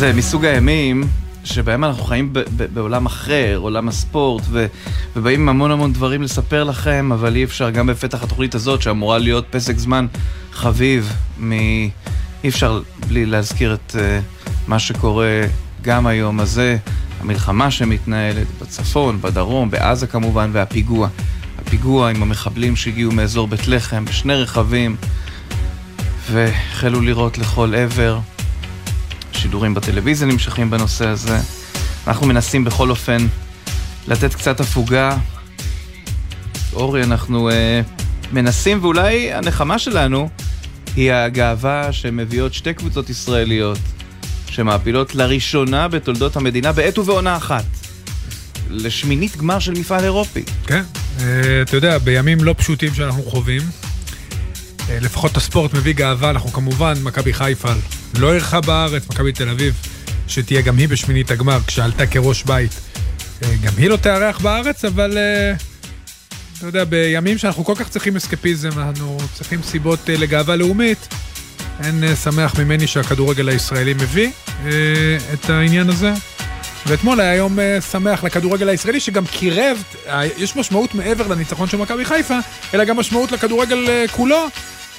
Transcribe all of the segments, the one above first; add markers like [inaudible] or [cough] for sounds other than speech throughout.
זה מסוג הימים שבהם אנחנו חיים ב- ב- בעולם אחר, עולם הספורט, ו- ובאים עם המון המון דברים לספר לכם, אבל אי אפשר גם בפתח התוכנית הזאת, שאמורה להיות פסק זמן חביב, מ... אי אפשר בלי להזכיר את uh, מה שקורה גם היום הזה, המלחמה שמתנהלת בצפון, בדרום, בעזה כמובן, והפיגוע. הפיגוע עם המחבלים שהגיעו מאזור בית לחם בשני רכבים, והחלו לירות לכל עבר. שידורים בטלוויזיה נמשכים בנושא הזה. אנחנו מנסים בכל אופן לתת קצת הפוגה. אורי, אנחנו uh, מנסים, ואולי הנחמה שלנו היא הגאווה שמביאות שתי קבוצות ישראליות שמעפילות לראשונה בתולדות המדינה בעת ובעונה אחת. לשמינית גמר של מפעל אירופי. כן, uh, אתה יודע, בימים לא פשוטים שאנחנו חווים, לפחות הספורט מביא גאווה, אנחנו כמובן, מכבי חיפה לא אירחה בארץ, מכבי תל אביב, שתהיה גם היא בשמינית הגמר, כשעלתה כראש בית. אה, גם היא לא תארח בארץ, אבל אה, אתה יודע, בימים שאנחנו כל כך צריכים אסקפיזם, אנחנו צריכים סיבות אה, לגאווה לאומית, אין שמח ממני שהכדורגל הישראלי מביא את העניין הזה. ואתמול היה יום שמח לכדורגל הישראלי, שגם קירב, יש משמעות מעבר לניצחון של מכבי חיפה, אלא גם משמעות לכדורגל כולו,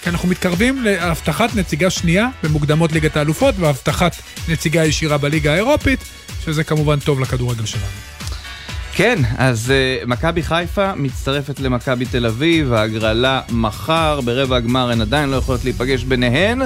כי אנחנו מתקרבים להבטחת נציגה שנייה במוקדמות ליגת האלופות והבטחת נציגה ישירה בליגה האירופית, שזה כמובן טוב לכדורגל שלנו. כן, אז uh, מכבי חיפה מצטרפת למכבי תל אביב, ההגרלה מחר, ברבע הגמר הן עדיין לא יכולות להיפגש ביניהן.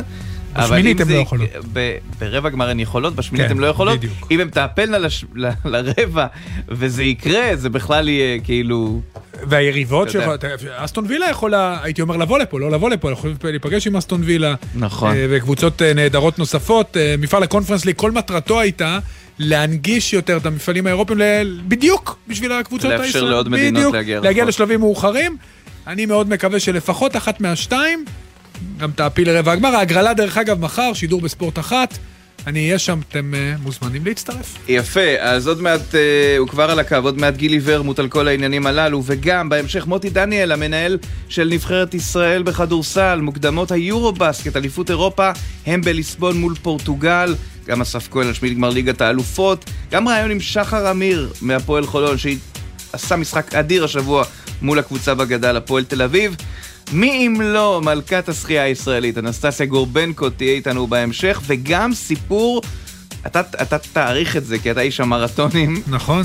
בשמינית הן לא יכולות. ב, ברבע גמר הן יכולות, בשמינית הן כן, לא יכולות. בדיוק. אם הן תעפלנה לש, ל, לרבע וזה יקרה, זה בכלל יהיה כאילו... והיריבות שלך, אסטון וילה יכולה, הייתי אומר, לבוא לפה, לא לבוא לפה, יכולים להיפגש עם אסטון וילה. נכון. אה, וקבוצות אה, נהדרות נוספות. אה, מפעל הקונפרנס ליג, כל מטרתו הייתה להנגיש יותר את המפעלים האירופיים בדיוק בשביל הקבוצות הישראליות. לאפשר לעוד מדינות להגיע רחוק. להגיע לשלבים מאוחרים. אני מאוד מקווה שלפחות אחת מהשתיים גם תעפיל לרבע הגמר. ההגרלה, דרך אגב, מחר, שידור בספורט אחת. אני אהיה שם, אתם uh, מוזמנים להצטרף. יפה, אז עוד מעט, uh, הוא כבר על הקו, עוד מעט גילי ורמוט על כל העניינים הללו, וגם בהמשך מוטי דניאל, המנהל של נבחרת ישראל בכדורסל, מוקדמות היורו-בסקט, אליפות אירופה, הם בליסבון מול פורטוגל, גם אסף כהן על שמי גמר ליגת האלופות, גם ראיון עם שחר אמיר מהפועל חולון, שעשה משחק אדיר השבוע מול הקבוצה בגדל, הפועל תל אביב. מי אם לא מלכת השחייה הישראלית, אנסטסיה גורבנקו תהיה איתנו בהמשך, וגם סיפור, אתה, אתה תעריך את זה כי אתה איש המרתונים. נכון.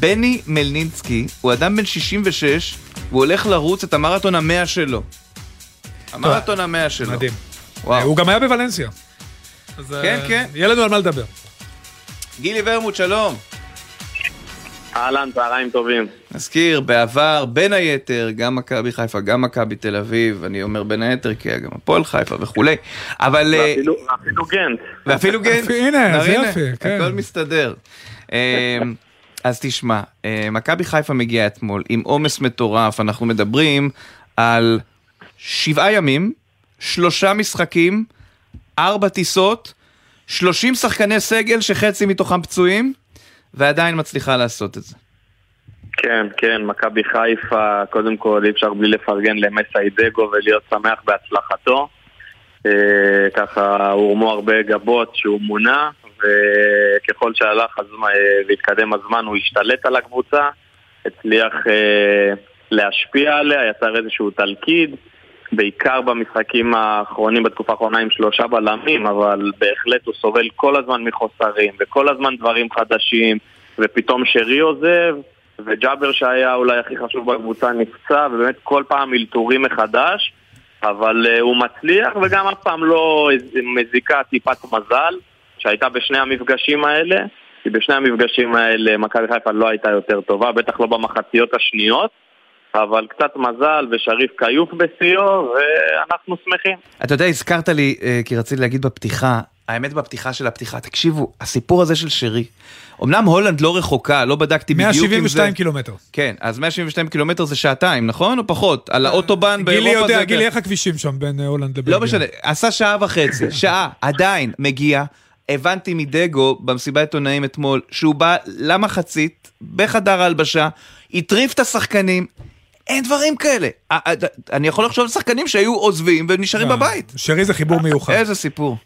בני מלנינסקי הוא אדם בן 66, הוא הולך לרוץ את המרתון המאה שלו. המרתון המאה שלו. מדהים. וואו. הוא גם היה בוולנסיה. כן, כן. יהיה לנו על מה לדבר. גילי ורמוט, שלום. אהלן, צהריים טובים. נזכיר, בעבר, בין היתר, גם מכבי חיפה, גם מכבי תל אביב, אני אומר בין היתר, כי היה גם הפועל חיפה וכולי, אבל... אה, ואפילו גנט. ואפילו גנט. [laughs] הנה, זה יפה, כן. הכל מסתדר. אה, אז תשמע, אה, מכבי חיפה מגיעה אתמול עם עומס מטורף, אנחנו מדברים על שבעה ימים, שלושה משחקים, ארבע טיסות, שלושים שחקני סגל שחצי מתוכם פצועים, ועדיין מצליחה לעשות את זה. כן, כן, מכבי חיפה, קודם כל אי אפשר בלי לפרגן למסיידגו ולהיות שמח בהצלחתו. אה, ככה הורמו הרבה גבות שהוא מונה, וככל שהלך הזמן, אה, והתקדם הזמן הוא השתלט על הקבוצה, הצליח אה, להשפיע עליה, יצר איזשהו תלכיד. בעיקר במשחקים האחרונים בתקופה האחרונה עם שלושה בלמים, אבל בהחלט הוא סובל כל הזמן מחוסרים, וכל הזמן דברים חדשים, ופתאום שרי עוזב, וג'אבר שהיה אולי הכי חשוב בקבוצה נפצע, ובאמת כל פעם אלתורים מחדש, אבל uh, הוא מצליח, וגם אף פעם לא מזיקה טיפת מזל, שהייתה בשני המפגשים האלה. כי בשני המפגשים האלה מכבי חיפה לא הייתה יותר טובה, בטח לא במחציות השניות. אבל קצת מזל ושריף כיוף בשיאו, ואנחנו שמחים. אתה יודע, הזכרת לי, אה, כי רציתי להגיד בפתיחה, האמת בפתיחה של הפתיחה, תקשיבו, הסיפור הזה של שרי, אמנם הולנד לא רחוקה, לא בדקתי בדיוק אם זה... 172 קילומטר. כן, אז 172 קילומטר זה שעתיים, נכון? או פחות? על האוטובן באירופה זה... גילי יודע, גילי איך הכבישים שם בין אה, הולנד לבלגיה? לא משנה, עשה שעה וחצי, [laughs] שעה, עדיין, מגיע. הבנתי מדגו במסיבת עיתונאים אתמול, שהוא בא למחצית, בחדר ההלבשה, הטריף את השחקנים, אין דברים כאלה. אני יכול לחשוב על שחקנים שהיו עוזבים ונשארים לא, בבית. שרי זה חיבור מיוחד. איזה סיפור.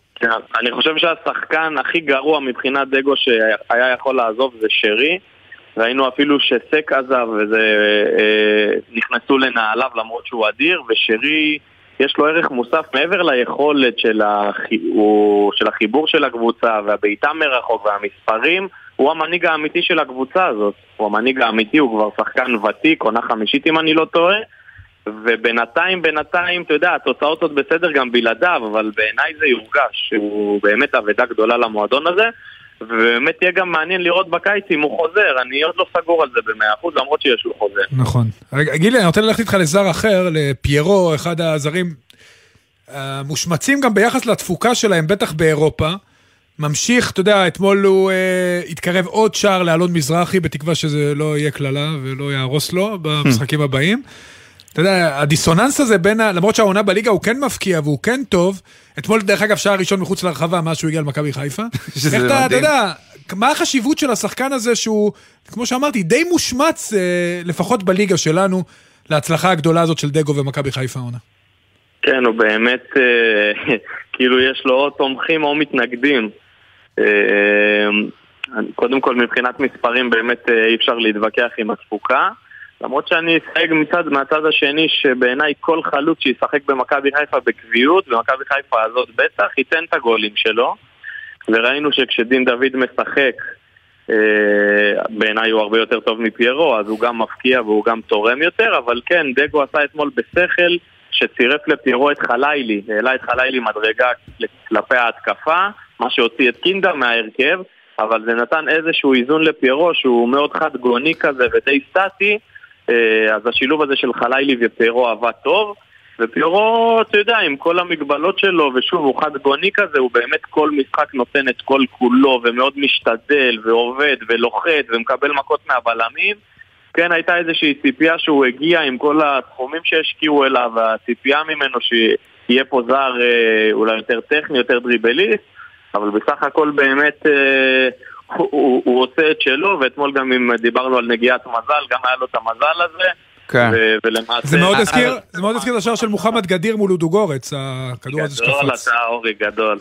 אני חושב שהשחקן הכי גרוע מבחינת דגו שהיה יכול לעזוב זה שרי. ראינו אפילו שסק עזב ונכנסו אה, לנעליו למרות שהוא אדיר, ושרי יש לו ערך מוסף מעבר ליכולת של, החי... של החיבור של הקבוצה והבעיטה מרחוק והמספרים, הוא המנהיג האמיתי של הקבוצה הזאת. הוא המנהיג האמיתי, הוא כבר שחקן ותיק, עונה חמישית אם אני לא טועה. ובינתיים, בינתיים, אתה יודע, התוצאות עוד בסדר גם בלעדיו, אבל בעיניי זה יורגש, הוא באמת אבדה גדולה למועדון הזה. ובאמת יהיה גם מעניין לראות בקיץ אם הוא חוזר, אני עוד לא סגור על זה במאה אחוז, למרות שיש לו חוזר. נכון. גילי, אני רוצה ללכת איתך לזר אחר, לפיירו, אחד הזרים המושמצים גם ביחס לתפוקה שלהם, בטח באירופה. ממשיך, אתה יודע, אתמול הוא אה, התקרב עוד שער לאלון מזרחי, בתקווה שזה לא יהיה קללה ולא יהרוס לו במשחקים הבאים. אתה יודע, הדיסוננס הזה בין, ה... למרות שהעונה בליגה הוא כן מפקיע והוא כן טוב, אתמול דרך אגב שער ראשון מחוץ לרחבה מאז שהוא הגיע למכבי חיפה. [laughs] שזה איך אתה, אתה יודע, מה החשיבות של השחקן הזה שהוא, כמו שאמרתי, די מושמץ, אה, לפחות בליגה שלנו, להצלחה הגדולה הזאת של דגו ומכבי חיפה העונה. כן, הוא באמת, אה, [laughs] כאילו יש לו או תומכים או מתנגדים. אה, קודם כל מבחינת מספרים באמת אה, אי אפשר להתווכח עם התפוקה. למרות שאני אסייג מצד, מהצד השני שבעיניי כל חלוץ שישחק במכבי חיפה בקביעות, ומכבי חיפה הזאת בטח, ייתן את הגולים שלו. וראינו שכשדין דוד משחק, אה, בעיניי הוא הרבה יותר טוב מפיירו, אז הוא גם מפקיע והוא גם תורם יותר, אבל כן, דגו עשה אתמול בשכל שצירף לפיירו את חלילי, העלה את חלילי מדרגה כלפי ההתקפה, מה שהוציא את קינדה מההרכב, אבל זה נתן איזשהו איזון לפיירו שהוא מאוד חד גוני כזה ודי סטטי, אה, אז השילוב הזה של חלילי ופיירו עבד טוב. ופיירו, אתה יודע, עם כל המגבלות שלו, ושוב, הוא חד גוני כזה, הוא באמת כל משחק נותן את כל כולו, ומאוד משתדל, ועובד, ולוחץ, ומקבל מכות מהבלמים. כן, הייתה איזושהי ציפייה שהוא הגיע עם כל הסכומים שהשקיעו אליו, והציפייה ממנו שיהיה פה זר אה, אולי יותר טכני, יותר דריבליסט, אבל בסך הכל באמת אה, הוא, הוא, הוא עושה את שלו, ואתמול גם אם דיברנו על נגיעת מזל, גם היה לו את המזל הזה. כן. ולמעשה... זה מאוד הזכיר, זה מאוד הזכיר את השער של מוחמד גדיר מול אודוגורץ, הכדור הזה שקפץ. גדול אתה אורי, גדול,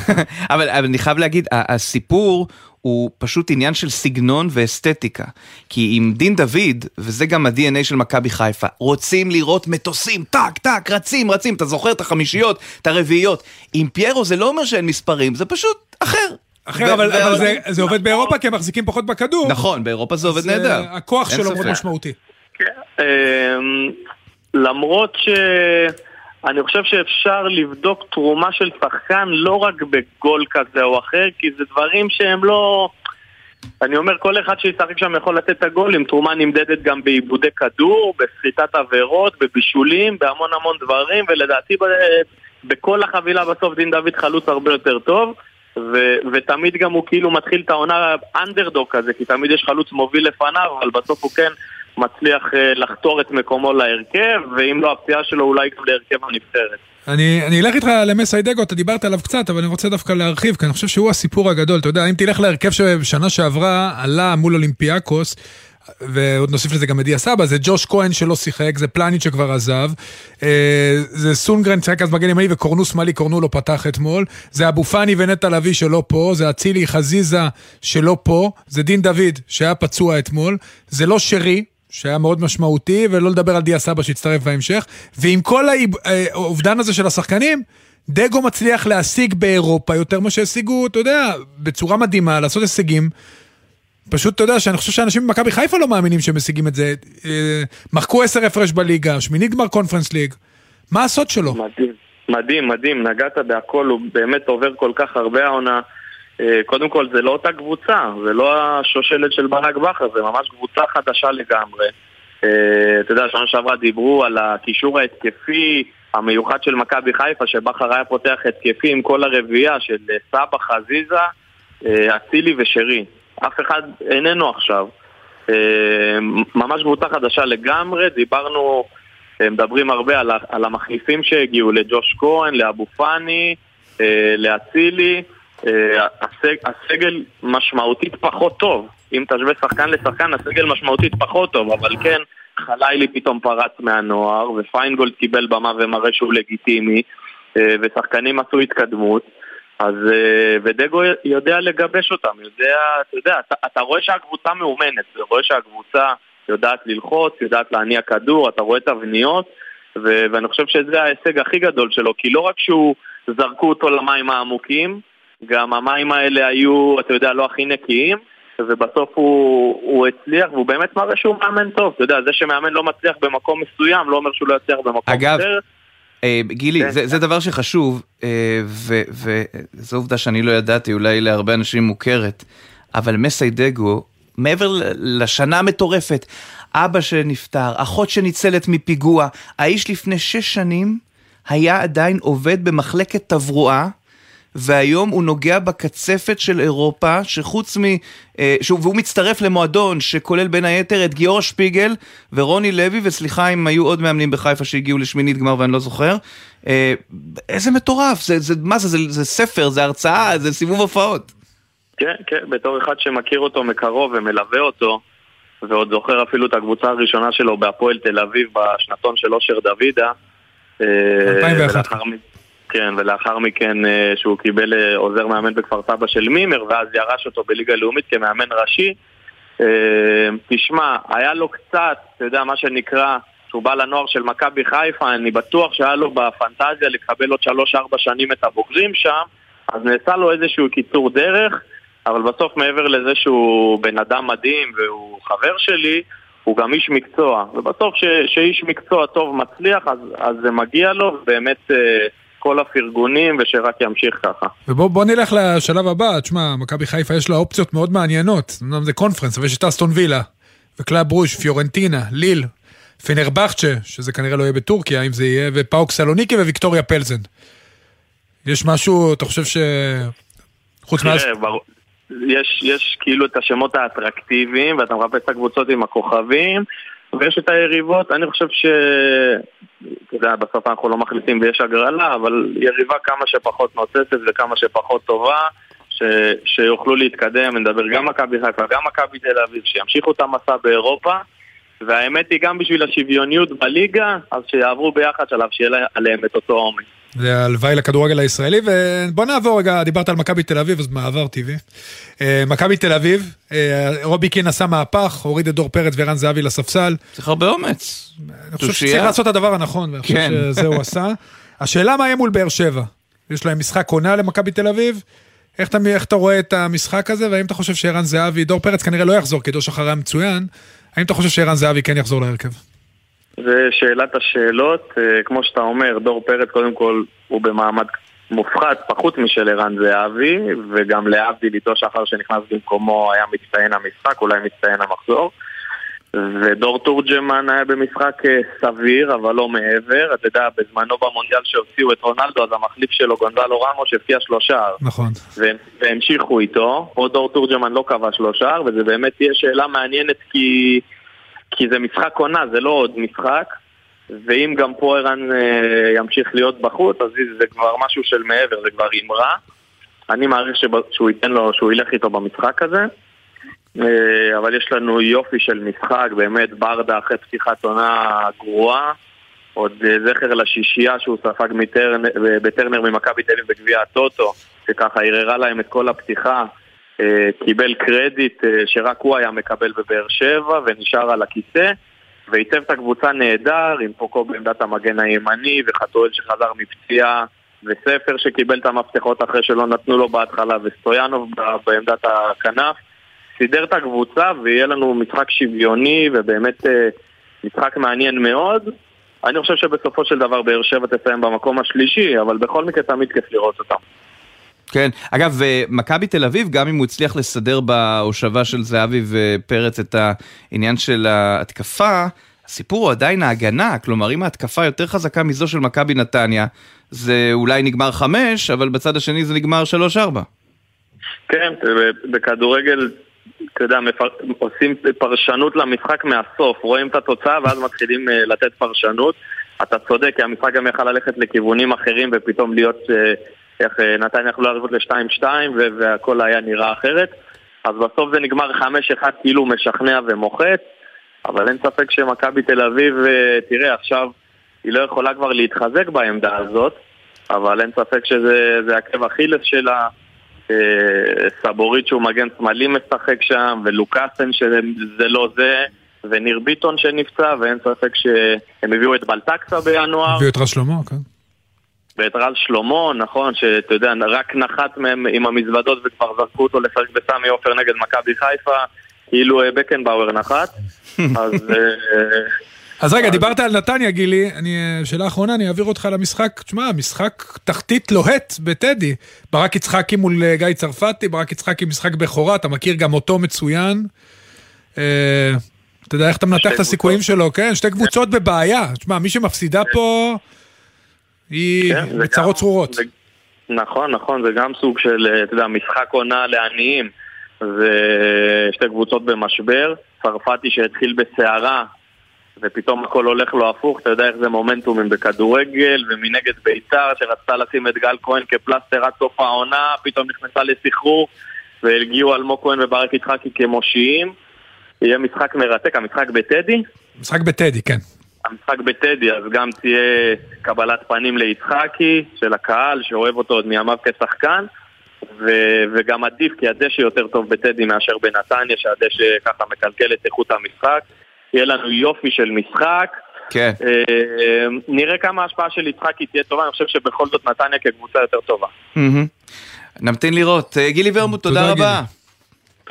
[laughs] אבל אני חייב להגיד, הסיפור הוא פשוט עניין של סגנון ואסתטיקה. כי עם דין דוד, וזה גם ה-DNA של מכבי חיפה, רוצים לראות מטוסים, טק, טק, רצים, רצים, אתה זוכר את החמישיות, את הרביעיות. עם פיירו זה לא אומר שאין מספרים, זה פשוט אחר. אחר, אבל, אבל זה, זה עובד באירופה כי הם מחזיקים פחות בכדור. נכון, באירופה זה עובד נהדר. הכוח שלו מאוד משמעותי. כן, אמ, למרות ש... אני חושב שאפשר לבדוק תרומה של שחקן לא רק בגול כזה או אחר, כי זה דברים שהם לא... אני אומר, כל אחד שישחק שם יכול לתת את הגולים, תרומה נמדדת גם בעיבודי כדור, בסחיטת עבירות, בבישולים, בהמון המון דברים, ולדעתי ב... בכל החבילה בסוף דין דוד חלוץ הרבה יותר טוב. ו- ותמיד גם הוא כאילו מתחיל את העונה אנדרדוג כזה, כי תמיד יש חלוץ מוביל לפניו, אבל בסוף הוא כן מצליח uh, לחתור את מקומו להרכב, ואם לא הפציעה שלו אולי גם להרכב הנבחרת. אני, אני אלך איתך למסיידגו, אתה דיברת עליו קצת, אבל אני רוצה דווקא להרחיב, כי אני חושב שהוא הסיפור הגדול. אתה יודע, אם תלך להרכב שבשנה שעברה עלה מול אולימפיאקוס, ועוד נוסיף לזה גם את דיה סבא, זה ג'וש כהן שלא שיחק, זה פלניץ' שכבר עזב, אה, זה סונגרן שיחק אז מגן ימני וקורנוס מאלי קורנו לא פתח אתמול, זה אבו פאני ונטע לביא שלא פה, זה אצילי חזיזה שלא פה, זה דין דוד שהיה פצוע אתמול, זה לא שרי, שהיה מאוד משמעותי, ולא לדבר על דיה סבא שהצטרף בהמשך, ועם כל אה, האובדן הזה של השחקנים, דגו מצליח להשיג באירופה יותר ממה שהשיגו, אתה יודע, בצורה מדהימה, לעשות הישגים. פשוט, אתה יודע, שאני חושב שאנשים במכבי חיפה לא מאמינים שהם משיגים את זה. אה, מחקו עשר הפרש בליגה, שמינית גמר קונפרנס ליג. מה הסוד שלו? מדהים, מדהים, מדהים, נגעת בהכל, הוא באמת עובר כל כך הרבה העונה. אה, קודם כל, זה לא אותה קבוצה, זה לא השושלת של ברק בכר, זה ממש קבוצה חדשה לגמרי. אה, אתה יודע, שנה שעברה דיברו על הקישור ההתקפי המיוחד של מכבי חיפה, שבכר היה פותח התקפי עם כל הרביעייה של סבא, חזיזה, אצילי ושרי. אף אחד איננו עכשיו. אה, ממש קבוצה חדשה לגמרי, דיברנו, אה, מדברים הרבה על, על המחליפים שהגיעו לג'וש כהן, לאבו פאני, אה, לאצילי. הסג, הסגל משמעותית פחות טוב. אם תשווה שחקן לשחקן, הסגל משמעותית פחות טוב, אבל כן, חלילי פתאום פרץ מהנוער, ופיינגולד קיבל במה ומראה שהוא לגיטימי, ושחקנים עשו התקדמות. אז, אה, ודגו יודע לגבש אותם, יודע, אתה יודע, אתה, אתה רואה שהקבוצה מאומנת, אתה רואה שהקבוצה יודעת ללחוץ, יודעת להניע כדור, אתה רואה תבניות, ו- ואני חושב שזה ההישג הכי גדול שלו, כי לא רק שהוא זרקו אותו למים העמוקים, גם המים האלה היו, אתה יודע, לא הכי נקיים, ובסוף הוא, הוא הצליח, והוא באמת מראה שהוא מאמן טוב. אתה יודע, זה שמאמן לא מצליח במקום מסוים, לא אומר שהוא לא יצליח במקום אגב, אחר. אה, גילי, כן. זה, זה דבר שחשוב, אה, וזו עובדה שאני לא ידעתי, אולי להרבה אנשים מוכרת, אבל מסיידגו, מעבר לשנה המטורפת, אבא שנפטר, אחות שניצלת מפיגוע, האיש לפני שש שנים היה עדיין עובד במחלקת תברואה. והיום הוא נוגע בקצפת של אירופה, שחוץ מ... אה, שהוא, והוא מצטרף למועדון שכולל בין היתר את גיאור שפיגל ורוני לוי, וסליחה אם היו עוד מאמנים בחיפה שהגיעו לשמינית גמר ואני לא זוכר. אה, איזה מטורף, זה, זה, מה זה, זה, זה ספר, זה הרצאה, זה סיבוב הופעות. כן, כן, בתור אחד שמכיר אותו מקרוב ומלווה אותו, ועוד זוכר אפילו את הקבוצה הראשונה שלו בהפועל תל אביב בשנתון של אושר דוידה. אה, 2001. ולאחר מ- כן, ולאחר מכן אה, שהוא קיבל אה, עוזר מאמן בכפר סבא של מימר, ואז ירש אותו בליגה לאומית כמאמן ראשי. אה, תשמע, היה לו קצת, אתה יודע, מה שנקרא, שהוא בא לנוער של מכבי חיפה, אני בטוח שהיה לו בפנטזיה לקבל עוד שלוש-ארבע שנים את הבוגרים שם, אז נעשה לו איזשהו קיצור דרך, אבל בסוף מעבר לזה שהוא בן אדם מדהים והוא חבר שלי, הוא גם איש מקצוע, ובסוף ש- שאיש מקצוע טוב מצליח, אז, אז זה מגיע לו, ובאמת אה, כל הפרגונים, ושרק ימשיך ככה. ובוא בוא נלך לשלב הבא, תשמע, מכבי חיפה יש לה אופציות מאוד מעניינות. אמנם זה קונפרנס, אבל יש את אסטון וילה, וקלאב ברוז', פיורנטינה, ליל, פנרבכצ'ה, שזה כנראה לא יהיה בטורקיה, אם זה יהיה, ופאוק סלוניקי וויקטוריה פלזן. יש משהו, אתה חושב ש... חוץ ברור- יש, יש כאילו את השמות האטרקטיביים, ואתה מחפש את הקבוצות עם הכוכבים, ויש את היריבות, אני חושב ש... אתה יודע, בסוף אנחנו לא מחליטים ויש הגרלה, אבל יריבה כמה שפחות נוצצת וכמה שפחות טובה, ש... שיוכלו להתקדם, נדבר גם מכבי חיפה, גם מכבי תל אביב, שימשיכו את המסע באירופה. והאמת היא גם בשביל השוויוניות בליגה, אז שיעברו ביחד שלב שיהיה עליהם את אותו עומק. זה הלוואי לכדורגל הישראלי, ובוא נעבור רגע, דיברת על מכבי תל אביב, אז מעבר טבעי. אה, מכבי תל אביב, אה, רובי קין עשה מהפך, הוריד את דור פרץ וערן זהבי לספסל. צריך הרבה אומץ. אני חושב. שצריך לעשות את הדבר הנכון, ואני חושב כן. שזה הוא עשה. השאלה מה יהיה מול באר שבע. יש להם משחק עונה למכבי תל אביב. איך אתה, איך אתה רואה את המשחק הזה, והאם אתה חושב שערן זהבי, דור פרץ כנראה לא יחזור, כי דור שחר היה מצוין, האם אתה חושב שערן זהבי כן יחזור להרכב? זה שאלת השאלות, אה, כמו שאתה אומר, דור פרץ קודם כל הוא במעמד מופחת, פחות משל ערן זהבי, וגם להבדיל איתו שחר שנכנס במקומו היה מצטיין המשחק, אולי מצטיין המחזור. ודור תורג'מן היה במשחק אה, סביר, אבל לא מעבר. אתה יודע, בזמנו במונדיאל שהוציאו את רונלדו, אז המחליף שלו, גונזלו רמוש, הבקיע שלושה. נכון. והם- והמשיכו איתו. פה דור תורג'מן לא כבש לו שער, וזה באמת תהיה שאלה מעניינת כי, כי זה משחק עונה, זה לא עוד משחק. ואם גם פה ערן אה, ימשיך להיות בחוץ, אז זה כבר משהו של מעבר, זה כבר אמרה. אני מעריך שב- שהוא ייתן לו, שהוא ילך איתו במשחק הזה. אה, אבל יש לנו יופי של משחק, באמת ברדה אחרי פתיחת עונה גרועה. עוד אה, זכר לשישייה שהוא ספג מטרנ... בטרנר ממכבי תל אביב בגביע הטוטו, שככה ערערה להם את כל הפתיחה. אה, קיבל קרדיט אה, שרק הוא היה מקבל בבאר שבע ונשאר על הכיסא ועיצב את הקבוצה נהדר עם פוקו בעמדת המגן הימני וחתואל שחזר מפציעה וספר שקיבל את המפתחות אחרי שלא נתנו לו בהתחלה וסטויאנוב בעמדת הכנף. סידר את הקבוצה ויהיה לנו משחק שוויוני ובאמת אה, משחק מעניין מאוד. אני חושב שבסופו של דבר באר שבע תסיים במקום השלישי אבל בכל מקרה תמיד כיף לראות אותם כן, אגב, אה, מכבי תל אביב, גם אם הוא הצליח לסדר בהושבה של זהבי ופרץ את העניין של ההתקפה, הסיפור הוא עדיין ההגנה, כלומר אם ההתקפה יותר חזקה מזו של מכבי נתניה, זה אולי נגמר חמש, אבל בצד השני זה נגמר שלוש ארבע. כן, בכדורגל, אתה יודע, מפר... עושים פרשנות למשחק מהסוף, רואים את התוצאה ואז מתחילים אה, לתת פרשנות. אתה צודק, כי המשחק גם יכל ללכת לכיוונים אחרים ופתאום להיות, אה, איך אה, נתניה יכלו להרבות ל-2-2 ו- והכל היה נראה אחרת. אז בסוף זה נגמר 5-1 כאילו משכנע ומוחץ, אבל אין ספק שמכבי תל אביב, אה, תראה, עכשיו היא לא יכולה כבר להתחזק בעמדה הזאת. אבל אין ספק שזה עקב אכילס שלה. אה, סבורית שהוא מגן שמאלי משחק שם, ולוקאסן שזה לא זה, וניר ביטון שנפצע, ואין ספק שהם הביאו את בלטקסה בינואר. הביאו את רז שלמה, כן. ואת רז שלמה, נכון, שאתה יודע, רק נחת מהם עם המזוודות וכבר זרקו אותו לשחק בסמי עופר נגד מכבי חיפה, כאילו אה, בקנבאואר נחת. [laughs] אז... אה, אז רגע, דיברת על נתניה, גילי, אני, שאלה אחרונה, אני אעביר אותך למשחק, תשמע, משחק תחתית לוהט בטדי. ברק יצחקי מול אה, גיא צרפתי, ברק יצחקי משחק בכורה, אתה מכיר גם אותו מצוין. אה, אתה יודע איך אתה מנתח את הסיכויים שלו, כן? שתי קבוצות בבעיה. תשמע, מי שמפסידה פה, היא כן, בצרות צרורות. נכון, נכון, זה גם סוג של, אה, אתה יודע, משחק עונה לעניים. זה שתי קבוצות במשבר. צרפתי שהתחיל בסערה, ופתאום הכל הולך לו הפוך, אתה יודע איך זה מומנטומים בכדורגל, ומנגד בית"ר שרצתה לשים את גל כהן כפלסטר עד סוף העונה, פתאום נכנסה לסחרור, והגיעו אלמוג כהן וברק יצחקי כמושיעים. יהיה משחק מרתק, המשחק בטדי? משחק בטדי, כן. המשחק בטדי, אז גם תהיה קבלת פנים ליצחקי, של הקהל, שאוהב אותו עוד מימיו כשחקן. ו- וגם עדיף כי הדשא יותר טוב בטדי מאשר בנתניה, שהדשא ככה מקלקל את איכות המשחק. יהיה לנו יופי של משחק. כן. אה, נראה כמה ההשפעה של יצחקי תהיה טובה, אני חושב שבכל זאת נתניה כקבוצה יותר טובה. נמתין לראות. אה, גילי ורמוט, תודה רבה.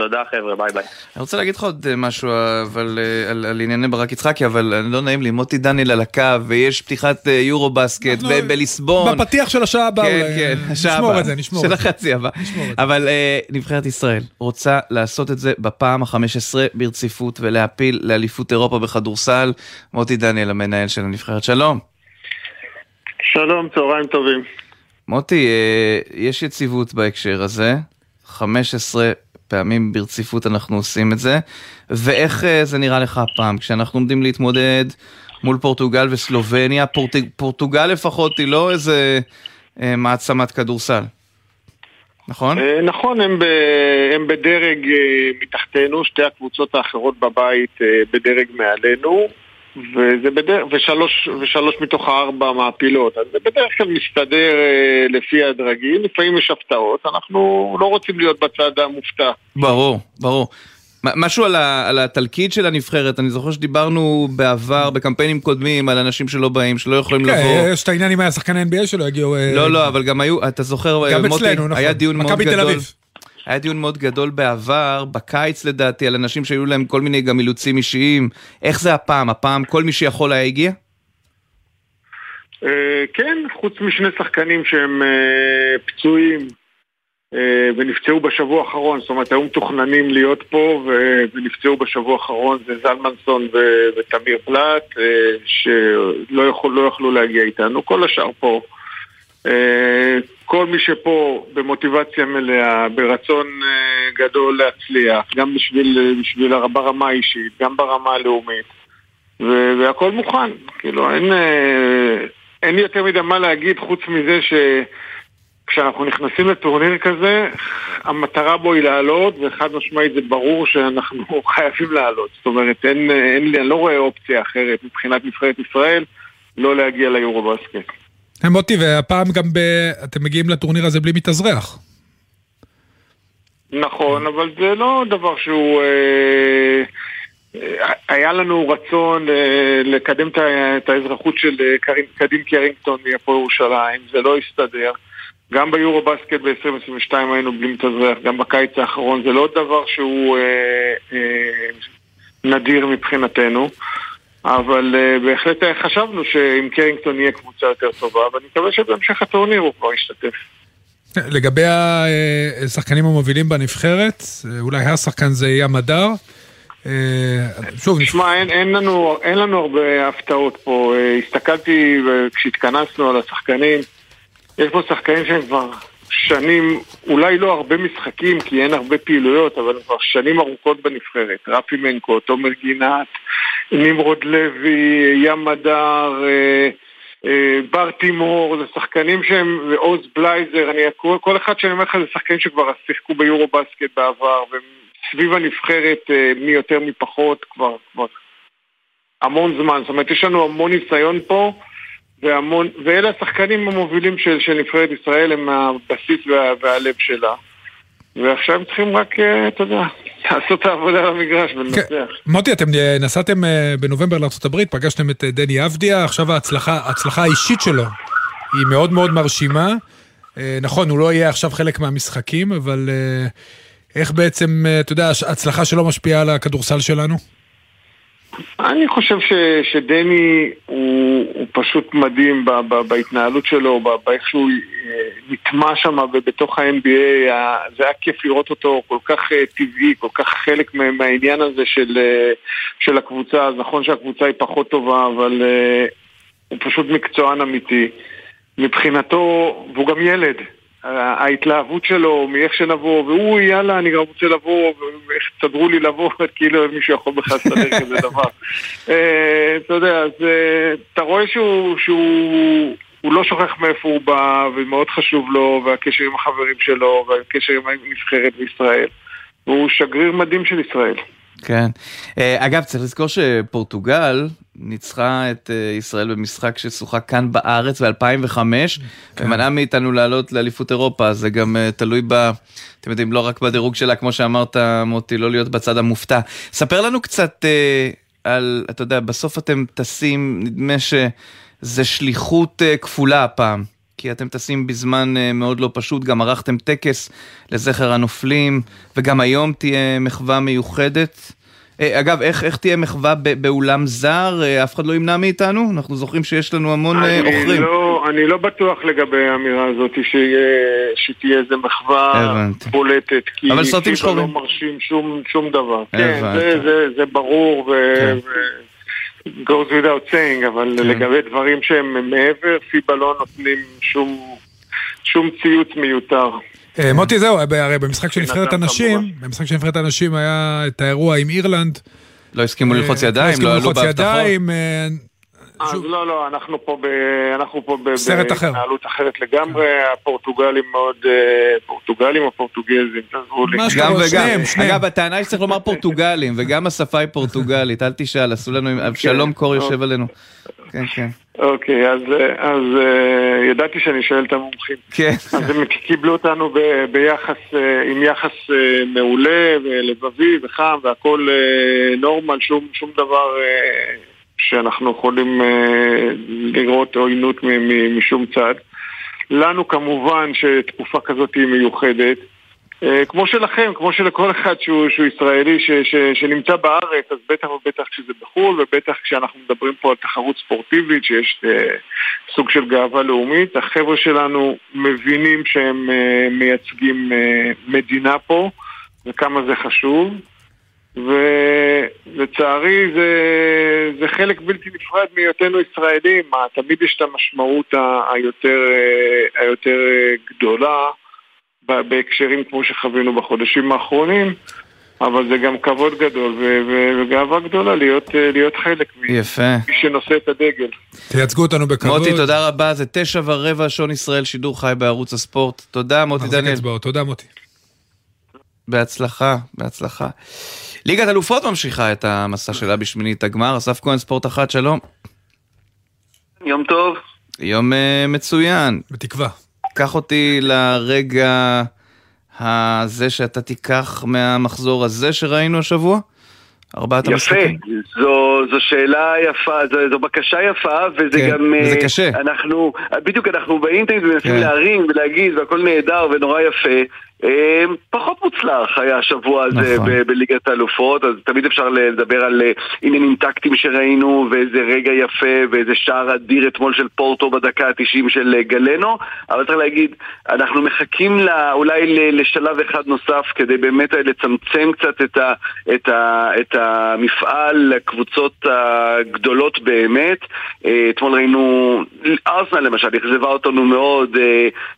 תודה חבר'ה, ביי ביי. אני רוצה להגיד לך עוד אה, משהו אבל, אה, על, על ענייני ברק יצחקי, אבל לא נעים לי, מוטי דניאל על הקו, ויש פתיחת אה, יורו בסקט בליסבון. בפתיח של השעה הבאה כן, אולי. כן, השעה הבאה. נשמור את זה, נשמור את זה. של החצי הבא. אבל uh, נבחרת ישראל רוצה לעשות את זה בפעם ה-15 ברציפות ולהפיל לאליפות אירופה בכדורסל. מוטי דניאל, המנהל של הנבחרת, שלום. שלום, צהריים טובים. מוטי, יש יציבות בהקשר הזה. 15 פעמים ברציפות אנחנו עושים את זה, ואיך אה, זה נראה לך הפעם, כשאנחנו עומדים להתמודד מול פורטוגל וסלובניה, פורט... פורטוגל לפחות היא לא איזה אה, מעצמת כדורסל. נכון? אה, נכון, הם, ב, הם בדרג מתחתנו, שתי הקבוצות האחרות בבית בדרג מעלינו. וזה בדרך, ושלוש, ושלוש מתוך הארבע מעפילות, אז זה בדרך כלל מסתדר אה, לפי הדרגים, לפעמים יש הפתעות, אנחנו לא רוצים להיות בצד המופתע. ברור, ברור. משהו על, ה, על התלכיד של הנבחרת, אני זוכר שדיברנו בעבר, בקמפיינים קודמים, על אנשים שלא באים, שלא יכולים כן, לבוא. יש את העניין עם השחקני NBA שלא הגיעו... אה, לא, לא, אבל גם היו, אתה זוכר, גם מוטי, אצלנו, נכון. היה דיון מאוד גדול. היה דיון מאוד גדול בעבר, בקיץ לדעתי, על אנשים שהיו להם כל מיני גם אילוצים אישיים. איך זה הפעם? הפעם כל מי שיכול היה הגיע? אה, כן, חוץ משני שחקנים שהם אה, פצועים אה, ונפצעו בשבוע האחרון, זאת אומרת היו מתוכננים להיות פה ונפצעו בשבוע האחרון, זה זלמנסון ותמיר פלט, שלא לא יכלו להגיע איתנו, כל השאר פה. כל מי שפה במוטיבציה מלאה, ברצון אה, גדול להצליח, גם בשביל, בשביל ברמה האישית, גם ברמה הלאומית, והכל מוכן. כאילו, אין, אה, אין יותר מדי מה להגיד חוץ מזה שכשאנחנו נכנסים לטורניר כזה, המטרה בו היא לעלות, וחד משמעית זה ברור שאנחנו [laughs] חייבים לעלות. זאת אומרת, אין, אין, אני לא רואה אופציה אחרת מבחינת נבחרת ישראל לא להגיע ליורו בסקט. מוטי, והפעם גם ב... אתם מגיעים לטורניר הזה בלי מתאזרח. נכון, אבל זה לא דבר שהוא... אה, אה, היה לנו רצון אה, לקדם את האזרחות של קדים קרינגטון מהפועל ירושלים, זה לא הסתדר. גם ביורו בסקט ב-2022 היינו בלי מתאזרח, גם בקיץ האחרון, זה לא דבר שהוא נדיר מבחינתנו. אבל uh, בהחלט חשבנו שעם קרינגטון יהיה קבוצה יותר טובה, ואני מקווה שבהמשך הטורניר הוא כבר ישתתף. לגבי השחקנים המובילים בנבחרת, אולי השחקן זה יהיה המדר. שוב, נשמע, אין, אין, לנו, אין לנו הרבה הפתעות פה. הסתכלתי כשהתכנסנו על השחקנים, יש פה שחקנים שהם כבר שנים, אולי לא הרבה משחקים כי אין הרבה פעילויות, אבל כבר שנים ארוכות בנבחרת. רפי מנקו, תומר גינת, נמרוד לוי, ים מדר, אה, אה, בר תימור, זה שחקנים שהם, ועוז בלייזר, אני, כל, כל אחד שאני אומר לך זה שחקנים שכבר שיחקו ביורו בסקט בעבר, וסביב הנבחרת אה, מי יותר מי פחות כבר, כבר המון זמן, זאת אומרת יש לנו המון ניסיון פה והמון, ואלה השחקנים המובילים של, של נבחרת ישראל, הם הבסיס וה, והלב שלה. ועכשיו צריכים רק, אה, אתה יודע, [laughs] לעשות את העבודה במגרש ולנצח. כן. מוטי, אתם אה, נסעתם אה, בנובמבר לארה"ב, פגשתם את דני אבדיה, עכשיו ההצלחה, ההצלחה האישית שלו היא מאוד מאוד מרשימה. נכון, הוא לא יהיה עכשיו חלק מהמשחקים, אבל איך בעצם, אתה יודע, ההצלחה שלו משפיעה על הכדורסל שלנו? אני חושב ש, שדני הוא, הוא פשוט מדהים ב, ב, בהתנהלות שלו, באיך שהוא אה, נטמע שם בתוך ה-NBA, זה היה כיף לראות אותו כל כך אה, טבעי, כל כך חלק מהעניין הזה של, אה, של הקבוצה, אז נכון שהקבוצה היא פחות טובה, אבל הוא פשוט מקצוען אמיתי. מבחינתו, והוא גם ילד, ההתלהבות שלו מאיך שנבוא, והוא יאללה אני גם רוצה לבוא, ואיך תסדרו לי לבוא, [laughs] כאילו מישהו יכול בכלל לסדר [laughs] כזה דבר. אה, אתה יודע, אז אה, אתה רואה שהוא, שהוא לא שוכח מאיפה הוא בא, ומאוד חשוב לו, והקשר עם החברים שלו, והקשר עם הנבחרת בישראל. והוא שגריר מדהים של ישראל. כן. אה, אגב, צריך לזכור שפורטוגל ניצחה את אה, ישראל במשחק ששוחק כאן בארץ ב-2005, כן. ומנעה מאיתנו לעלות לאליפות אירופה, זה גם אה, תלוי ב... אתם יודעים, לא רק בדירוג שלה, כמו שאמרת, מוטי, לא להיות בצד המופתע. ספר לנו קצת על, אתה יודע, בסוף אתם טסים, נדמה שזה שליחות כפולה הפעם. כי אתם טסים בזמן מאוד לא פשוט, גם ערכתם טקס לזכר הנופלים, וגם היום תהיה מחווה מיוחדת. אה, אגב, איך, איך תהיה מחווה באולם זר? אה, אף אחד לא ימנע מאיתנו? אנחנו זוכרים שיש לנו המון אה, אני אוכרים. לא, אני לא בטוח לגבי האמירה הזאת שתהיה איזה מחווה בולטת. כי אבל סרטים שחורים. לא מרשים שום, שום דבר. כן, זה, זה, זה ברור ו... כן. ו... goes without saying, אבל כן. לגבי דברים שהם מעבר, פיבה לא נותנים שום, שום ציוץ מיותר. אה, מוטי זהו, הרי במשחק של נבחרת הנשים, במשחק של נבחרת הנשים היה את האירוע עם אירלנד. לא הסכימו ללחוץ אה, ידיים, לא עלו בהבטחות. אה, אז לא, לא, אנחנו פה, ב, אנחנו פה ב, סרט אחר. בהתנהלות אחרת לגמרי, הפורטוגלים מאוד, פורטוגלים או פורטוגזים, תעזבו לי. גם וגם, אגב, הטענה היא שצריך לומר פורטוגלים, וגם השפה היא פורטוגלית, אל תשאל, עשו לנו, אבשלום כן, קור יושב עלינו. כן, כן. אוקיי, אז, אז uh, ידעתי שאני שואל את המומחים. כן. אז הם קיבלו אותנו ב, ביחס, uh, עם יחס uh, מעולה ולבבי וחם והכל uh, נורמל, שום, שום דבר uh, שאנחנו יכולים uh, לראות עוינות משום צד. לנו כמובן שתקופה כזאת היא מיוחדת. אה, כמו שלכם, כמו שלכל אחד שהוא, שהוא ישראלי ש, ש, שנמצא בארץ, אז בטח ובטח כשזה בחו"ל, ובטח כשאנחנו מדברים פה על תחרות ספורטיבית, שיש uh, סוג של גאווה לאומית, החבר'ה שלנו מבינים שהם uh, מייצגים uh, מדינה פה, וכמה זה חשוב, ולצערי זה, זה חלק בלתי נפרד מהיותנו ישראלים, תמיד יש את המשמעות היותר, היותר גדולה. בהקשרים כמו שחווינו בחודשים האחרונים, אבל זה גם כבוד גדול וגאווה גדולה להיות, אה, להיות חלק יפה. מי שנושא את הדגל. תייצגו אותנו בכבוד. מוטי, תודה רבה, זה תשע ורבע שעון ישראל, שידור חי בערוץ הספורט. תודה, מוטי דניאל. תודה, מוטי. בהצלחה, בהצלחה. ליגת אלופות ממשיכה את המסע שלה בשמינית הגמר. אסף כהן, ספורט אחת, שלום. יום טוב. יום uh, מצוין. בתקווה. קח אותי לרגע הזה שאתה תיקח מהמחזור הזה שראינו השבוע? ארבעת המשחקים? יפה, זו, זו שאלה יפה, זו, זו בקשה יפה, וזה כן, גם... וזה uh, קשה. אנחנו, בדיוק אנחנו באינטרנט ומנסים כן. להרים ולהגיד והכל נהדר ונורא יפה, פחות מוצלח היה השבוע הזה נכון. בליגת האלופות, אז תמיד אפשר לדבר על אה, עניינים טקטיים שראינו, ואיזה רגע יפה, ואיזה שער אדיר אתמול של פורטו בדקה ה-90 של אה, גלנו, אבל צריך להגיד, אנחנו מחכים לה, אולי לשלב אחד נוסף כדי באמת לצמצם קצת את, ה, את, ה, את המפעל לקבוצות הגדולות באמת. אה, אתמול ראינו, ארסנל למשל, אכזבה אותנו מאוד,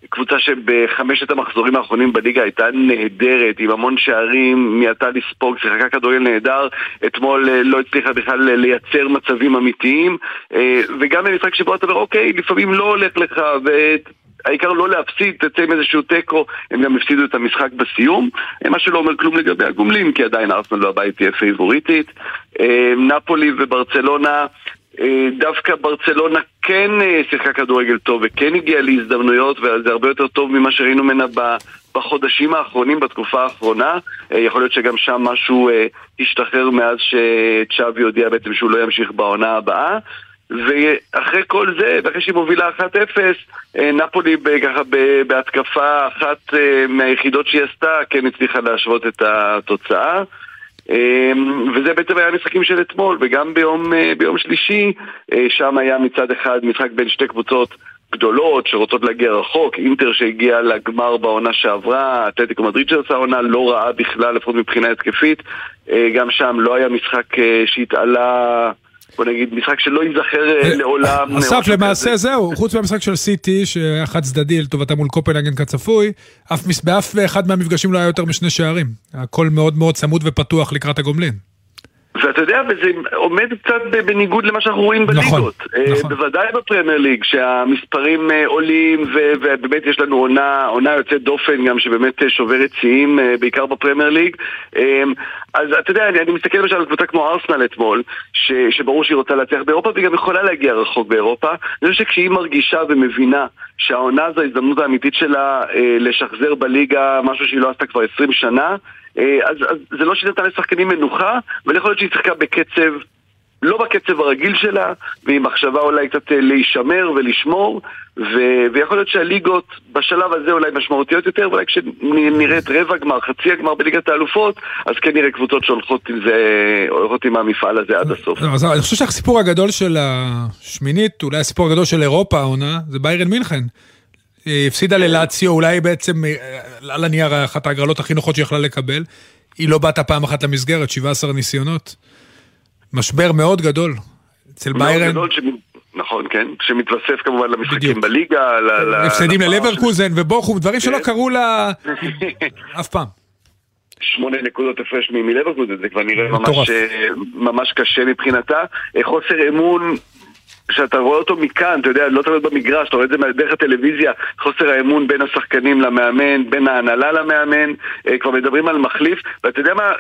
קבוצה שבחמשת המחזורים האחרונים בליגה הליגה הייתה נהדרת, עם המון שערים, מיעטה לספוג, שיחקה כדורגל נהדר, אתמול אה, לא הצליחה בכלל אה, לייצר מצבים אמיתיים, אה, וגם במשחק שבו אתה אומר, אוקיי, לפעמים לא הולך לך, ו... העיקר לא להפסיד, תצא עם איזשהו תיקו, הם גם הפסידו את המשחק בסיום, מה שלא אומר כלום לגבי הגומלין, כי עדיין ארסנל לא הבית תהיה פייבוריטית. נפולי וברצלונה דווקא ברצלונה כן שיחקה כדורגל טוב וכן הגיעה להזדמנויות וזה הרבה יותר טוב ממה שראינו ממנה בחודשים האחרונים, בתקופה האחרונה. יכול להיות שגם שם משהו השתחרר מאז שצ'אבי הודיע בעצם שהוא לא ימשיך בעונה הבאה. ואחרי כל זה, ואחרי שהיא מובילה 1-0, נפולי ככה בהתקפה אחת מהיחידות שהיא עשתה, כן הצליחה להשוות את התוצאה. וזה בעצם היה המשחקים של אתמול, וגם ביום, אה, ביום שלישי, אה, שם היה מצד אחד משחק בין שתי קבוצות גדולות שרוצות להגיע רחוק, אינטר שהגיע לגמר בעונה שעברה, אתלטיקו מדריד שעשה עונה לא רעה בכלל, לפחות מבחינה התקפית, אה, גם שם לא היה משחק שהתעלה בוא נגיד, משחק שלא ייזכר אה, לעולם. אסף, למעשה זהו, חוץ מהמשחק של סיטי, שהיה חד צדדי לטובתם מול קופנהגן כצפוי, באף אחד מהמפגשים לא היה יותר משני שערים. הכל מאוד מאוד צמוד ופתוח לקראת הגומלין. ואתה יודע, וזה עומד קצת בניגוד למה שאנחנו רואים נכון, בליגות. נכון, נכון. בוודאי בפרמייר ליג, שהמספרים אה, עולים, ובאמת יש לנו עונה, עונה יוצאת דופן גם, שבאמת שוברת שיאים, בעיקר בפרמייר ליג. אז אתה יודע, אני, אני מסתכל למשל על קבוצה כמו ארסנל אתמול, ש, שברור שהיא רוצה להצליח באירופה, והיא גם יכולה להגיע רחוק באירופה. אני חושב שכשהיא מרגישה ומבינה שהעונה זו ההזדמנות האמיתית שלה אה, לשחזר בליגה משהו שהיא לא עשתה כבר 20 שנה, אה, אז, אז זה לא נתנה לשחקנים מנוחה, אבל יכול להיות שהיא שיחקה בקצב לא בקצב הרגיל שלה, ועם מחשבה אולי קצת אה, להישמר ולשמור, ו- ויכול להיות שהליגות בשלב הזה אולי משמעותיות יותר, ואולי כשנראית רבע גמר, חצי הגמר בליגת האלופות, אז כן נראה קבוצות שהולכות עם זה, הולכות עם המפעל הזה עד הסוף. לא, אז אני חושב שהסיפור הגדול של השמינית, אולי הסיפור הגדול של אירופה העונה, זה ביירן מינכן. הפסידה ללאציו, אולי בעצם אה, על הנייר אחת ההגרלות הכי נוחות שיכולה לקבל. היא לא באת פעם אחת למסגרת, 17 ניסיונות. משבר מאוד גדול. אצל ביירן... נכון, כן, שמתווסף כמובן למשחקים בדיוק. בליגה, הפסדים ללברקוזן ובוכום, דברים שלא כן. קרו לה [laughs] אף פעם. שמונה נקודות הפרש מלברקוזן, זה כבר נראה ממש, אה, ממש קשה מבחינתה. אה, חוסר אמון כשאתה רואה אותו מכאן, אתה יודע, לא תמיד במגרש, אתה רואה את זה דרך הטלוויזיה, חוסר האמון בין השחקנים למאמן, בין ההנהלה למאמן, אה, כבר מדברים על מחליף, ואתה יודע מה,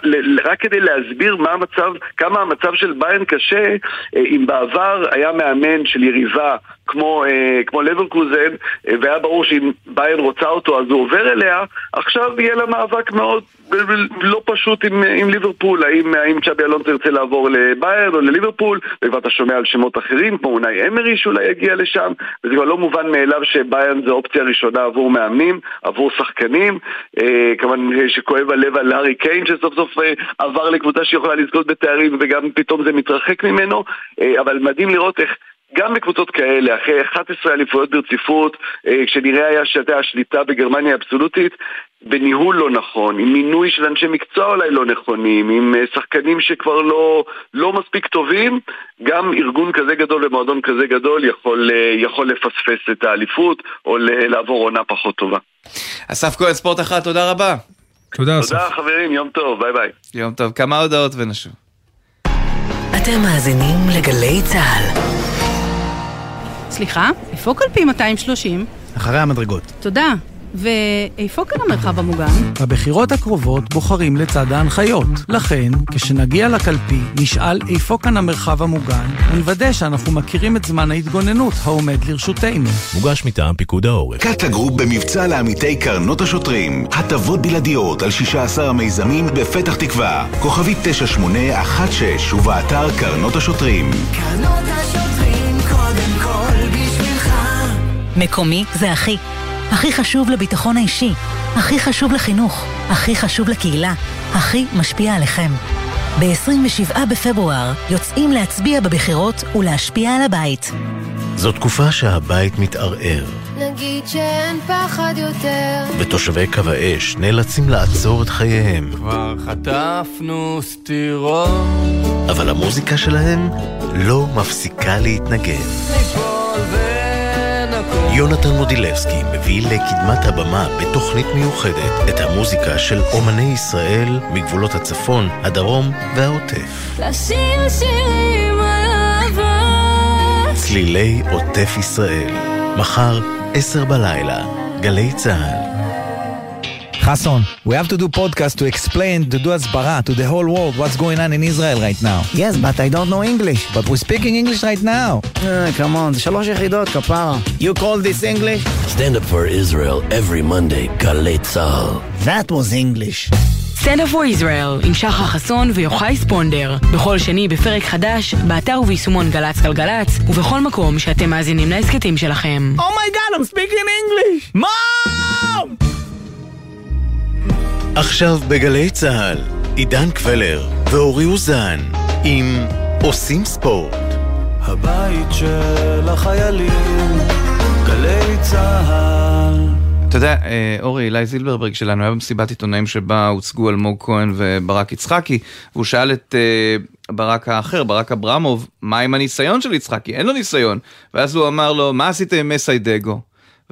רק כדי להסביר מה המצב, כמה המצב של ביין קשה, אה, אם בעבר היה מאמן של יריבה כמו, אה, כמו לברקוזן, והיה ברור שאם ביין רוצה אותו אז הוא עובר אליה, עכשיו יהיה לה מאבק מאוד לא פשוט עם, עם ליברפול, האם, האם צ'אבי אלונטו ירצה לעבור לביין או לליברפול, וכבר אתה שומע על שמות אחרים, כמו אולי אמרי שאולי יגיע לשם, וזה כבר לא מובן מאליו שביין זה אופציה ראשונה עבור מאמנים, עבור שחקנים, אה, כמובן שכואב הלב על הארי קיין שסוף סוף אה, עבר לקבוצה שיכולה לזכות בתארים וגם פתאום זה מתרחק ממנו, אה, אבל מדהים לראות איך גם בקבוצות כאלה, אחרי 11 אליפויות ברציפות, אה, כשנראה היה שהייתה השליטה בגרמניה אבסולוטית, בניהול לא נכון, עם מינוי של אנשי מקצוע אולי לא נכונים, עם אה, שחקנים שכבר לא, לא מספיק טובים, גם ארגון כזה גדול ומועדון כזה גדול יכול, אה, יכול לפספס את האליפות או לעבור עונה פחות טובה. אסף כהן, ספורט אחת, תודה רבה. תודה אסף. תודה חברים, יום טוב, ביי ביי. יום טוב, כמה הודעות ונשוב. אתם מאזינים לגלי צה"ל. סליחה, איפה קלפי 230? אחרי המדרגות. תודה. ואיפה כאן המרחב המוגן? בבחירות הקרובות בוחרים לצד ההנחיות. לכן, כשנגיע לקלפי, נשאל איפה כאן המרחב המוגן, ונוודא שאנחנו מכירים את זמן ההתגוננות העומד לרשותנו. מוגש מטעם פיקוד העורף. קאטה גרופ במבצע לעמיתי קרנות השוטרים. הטבות בלעדיות על 16 המיזמים בפתח תקווה. כוכבית 9816 ובאתר קרנות השוטרים. קרנות השוטרים. מקומי זה הכי. הכי חשוב לביטחון האישי, הכי חשוב לחינוך, הכי חשוב לקהילה, הכי משפיע עליכם. ב-27 בפברואר יוצאים להצביע בבחירות ולהשפיע על הבית. זו תקופה שהבית מתערער. נגיד שאין פחד יותר. ותושבי קו האש נאלצים לעצור את חייהם. כבר חטפנו סטירות. אבל המוזיקה שלהם לא מפסיקה להתנגן. יונתן מודילבסקי מביא לקדמת הבמה בתוכנית מיוחדת את המוזיקה של אומני ישראל מגבולות הצפון, הדרום והעוטף. לשיר שירים על אהבה צלילי עוטף ישראל, מחר, עשר בלילה, גלי צה"ל. Hassan, we have to do podcast to explain, to do הסברה to the whole world what's going on in Israel right now. Yes, but I don't know English. But we're speaking English right now. Uh, come on, זה שלוש יחידות, כפרה. You call this English? Stand up for Israel every Monday, גלי צה"ל. That was English. Stand up for Israel עם שחר חסון ויוחאי ספונדר. בכל שני בפרק חדש, באתר וביישומון גל"צ גלגלצ, ובכל מקום שאתם מאזינים להסכתים שלכם. אומייגאד, I'm speaking English! Mom! עכשיו בגלי צה"ל, עידן קבלר ואורי אוזן עם עושים ספורט. הבית של החיילים, גלי צה"ל. אתה יודע, אה, אורי, אילי זילברברג שלנו היה במסיבת עיתונאים שבה הוצגו אלמוג כהן וברק יצחקי, והוא שאל את אה, ברק האחר, ברק אברמוב, מה עם הניסיון של יצחקי? אין לו ניסיון. ואז הוא אמר לו, מה עשית עם מסיידגו?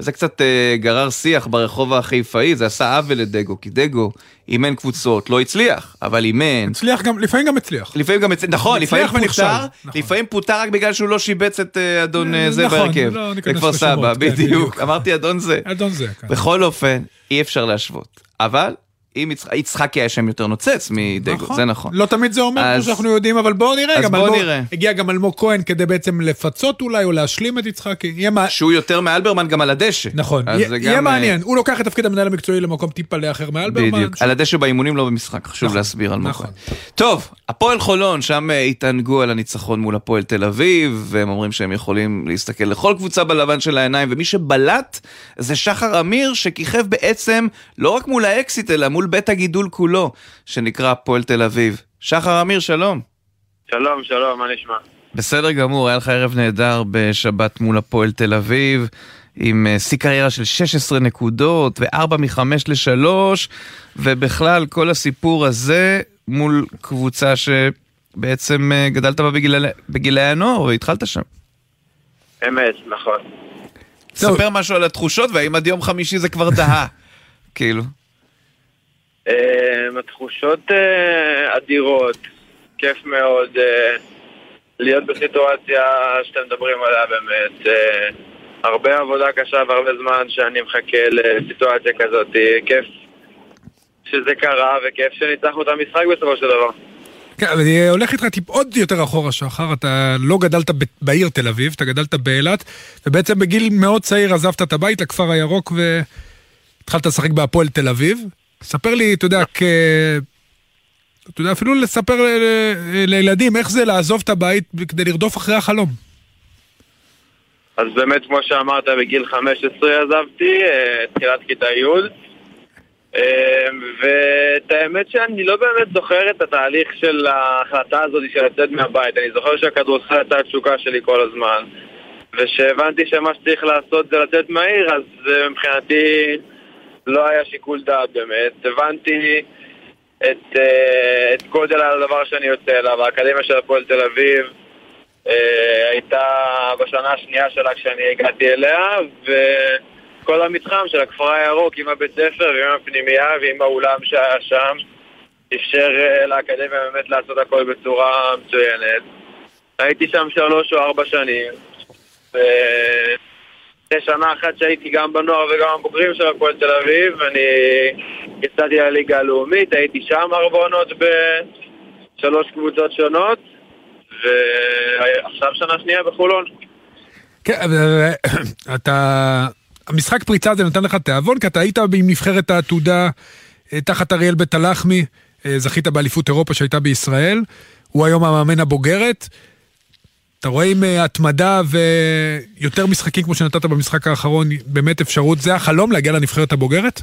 וזה קצת אה, גרר שיח ברחוב החיפאי, זה עשה עוול לדגו, כי דגו אימן קבוצות, לא הצליח, אבל אימן. הצליח גם, לפעמים גם הצליח. לפעמים גם הצליח, נכון, לפעמים פוטר, נכון. לפעמים פוטר רק בגלל שהוא לא שיבץ את אה, אדון אה, זה נכון, בהרכב. לא ניכנס בכפר לשמות, סבא, כן, בדיוק. אמרתי אדון זה. אדון זה, כן. בכל אופן, אי אפשר להשוות. אבל, אם יצח- יצחקי היה שם יותר נוצץ מדגו, זה נכון. לא תמיד זה אומר, כמו אז- שאנחנו יודעים, אבל בואו נראה. אז גם בואו אלמוג- נראה. הגיע גם אלמוג כהן כדי בעצם לפצות אולי, או להשלים את יצחקי. יהיה מה- שהוא יותר מאלברמן גם על הדשא. נכון, יהיה- זה יהיה גם, אה, מעניין. הוא לוקח את תפקיד המנהל המקצועי למקום טיפה לאחר מאלברמן. בדיוק, על הדשא באימונים לא במשחק, חשוב להסביר על מה נכון. קורה. טוב, הפועל חולון, שם אה, התענגו על הניצחון מול הפועל תל אביב, והם אומרים שהם יכולים להסתכל לכל קבוצה בלבן של העיניים, ומי שבלט זה שחר אמיר, שכיכב בעצם לא רק מול האקסיט, אלא מול בית הגידול כולו, שנקרא הפועל תל אביב. שחר אמיר, שלום. שלום, שלום, מה נשמע? בסדר גמור, היה לך ערב נהדר בשבת מול הפועל תל אביב, עם אה, שיא קריירה של 16 נקודות ו-4 מ-5 ל-3, ובכלל כל הסיפור הזה מול קבוצה שבעצם אה, גדלת בה בגיל... בגילי הנוער והתחלת שם. אמת, נכון. ספר משהו על התחושות והאם עד יום חמישי זה כבר דהה, [laughs] כאילו. אה, התחושות אה, אדירות, כיף מאוד אה, להיות בסיטואציה שאתם מדברים עליה באמת. הרבה עבודה קשה והרבה זמן שאני מחכה לסיטואציה כזאת. כיף שזה קרה וכיף שניצחנו את המשחק בסופו של דבר. כן, אבל אני הולך איתך טיפ עוד יותר אחורה, שחר. אתה לא גדלת בעיר תל אביב, אתה גדלת באילת, ובעצם בגיל מאוד צעיר עזבת את הבית לכפר הירוק והתחלת לשחק בהפועל תל אביב. ספר לי, אתה יודע, כ... אתה יודע, אפילו לספר ל- ל- לילדים איך זה לעזוב את הבית כדי לרדוף אחרי החלום. אז באמת, כמו שאמרת, בגיל 15 עזבתי, אה, תחילת כיתה י', אה, ואת האמת שאני לא באמת זוכר את התהליך של ההחלטה הזאת של לצאת מהבית. אני זוכר שהכדורסל הייתה התשוקה שלי כל הזמן, ושהבנתי שמה שצריך לעשות זה לצאת מהעיר, אז אה, מבחינתי לא היה שיקול דעת באמת. הבנתי את, אה, את גודל הדבר שאני יוצא אליו, האקדמיה של הפועל תל אביב. אה, הייתה בשנה השנייה שלה כשאני הגעתי אליה, וכל המתחם של הכפר הירוק עם הבית ספר ועם הפנימייה ועם האולם שהיה שם, אפשר אה, לאקדמיה באמת לעשות הכל בצורה מצוינת. הייתי שם שלוש או ארבע שנים, ואחרי שנה אחת שהייתי גם בנוער וגם בבוגרים של הפועל תל אביב, אני יצאתי לליגה הלאומית, הייתי שם ארבע עונות בשלוש קבוצות שונות. ועכשיו שנה שנייה בחולון. כן, אבל אתה... המשחק פריצה הזה נתן לך תיאבון, כי אתה היית עם נבחרת העתודה אה, תחת אריאל בית הלחמי, אה, זכית באליפות אירופה שהייתה בישראל, הוא היום המאמן הבוגרת. אתה רואה עם אה, התמדה ויותר משחקים כמו שנתת במשחק האחרון, באמת אפשרות, זה החלום להגיע לנבחרת הבוגרת?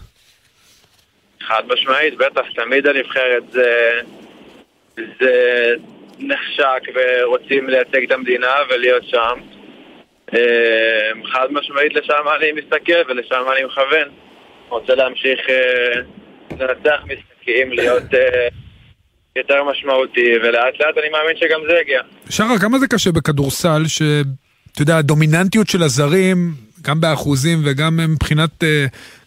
חד משמעית, בטח, תמיד הנבחרת זה, זה נחשק ורוצים לייצג את המדינה ולהיות שם. אה, חד משמעית לשם אני מסתכל ולשם אני מכוון. רוצה להמשיך אה, לנצח משחקים, להיות יותר משמעותי, ולאט לאט אני מאמין שגם זה יגיע. שחר, כמה זה קשה בכדורסל, שאתה יודע, הדומיננטיות של הזרים, גם באחוזים וגם מבחינת uh,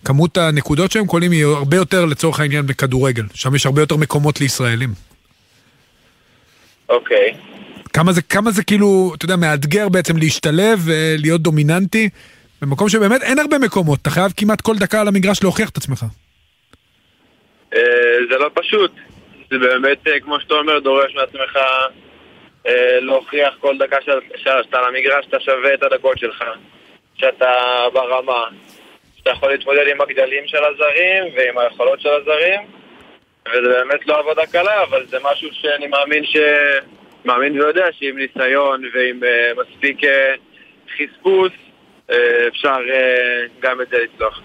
כמות הנקודות שהם קולים, היא הרבה יותר לצורך העניין בכדורגל. שם יש הרבה יותר מקומות לישראלים. אוקיי. כמה זה, כמה זה כאילו, אתה יודע, מאתגר בעצם להשתלב ולהיות דומיננטי, במקום שבאמת אין הרבה מקומות, אתה חייב כמעט כל דקה על המגרש להוכיח את עצמך. אה, זה לא פשוט. זה באמת, אה, כמו שאתה אומר, דורש מעצמך אה, להוכיח כל דקה שאתה על המגרש, שאתה שווה את הדקות שלך, שאתה ברמה, שאתה יכול להתמודד עם הגדלים של הזרים ועם היכולות של הזרים, וזה באמת לא עבודה קלה, אבל זה משהו שאני מאמין ש... מאמין ויודע שעם ניסיון ועם uh, מספיק uh, חספוס uh, אפשר uh, גם את זה לצלוח.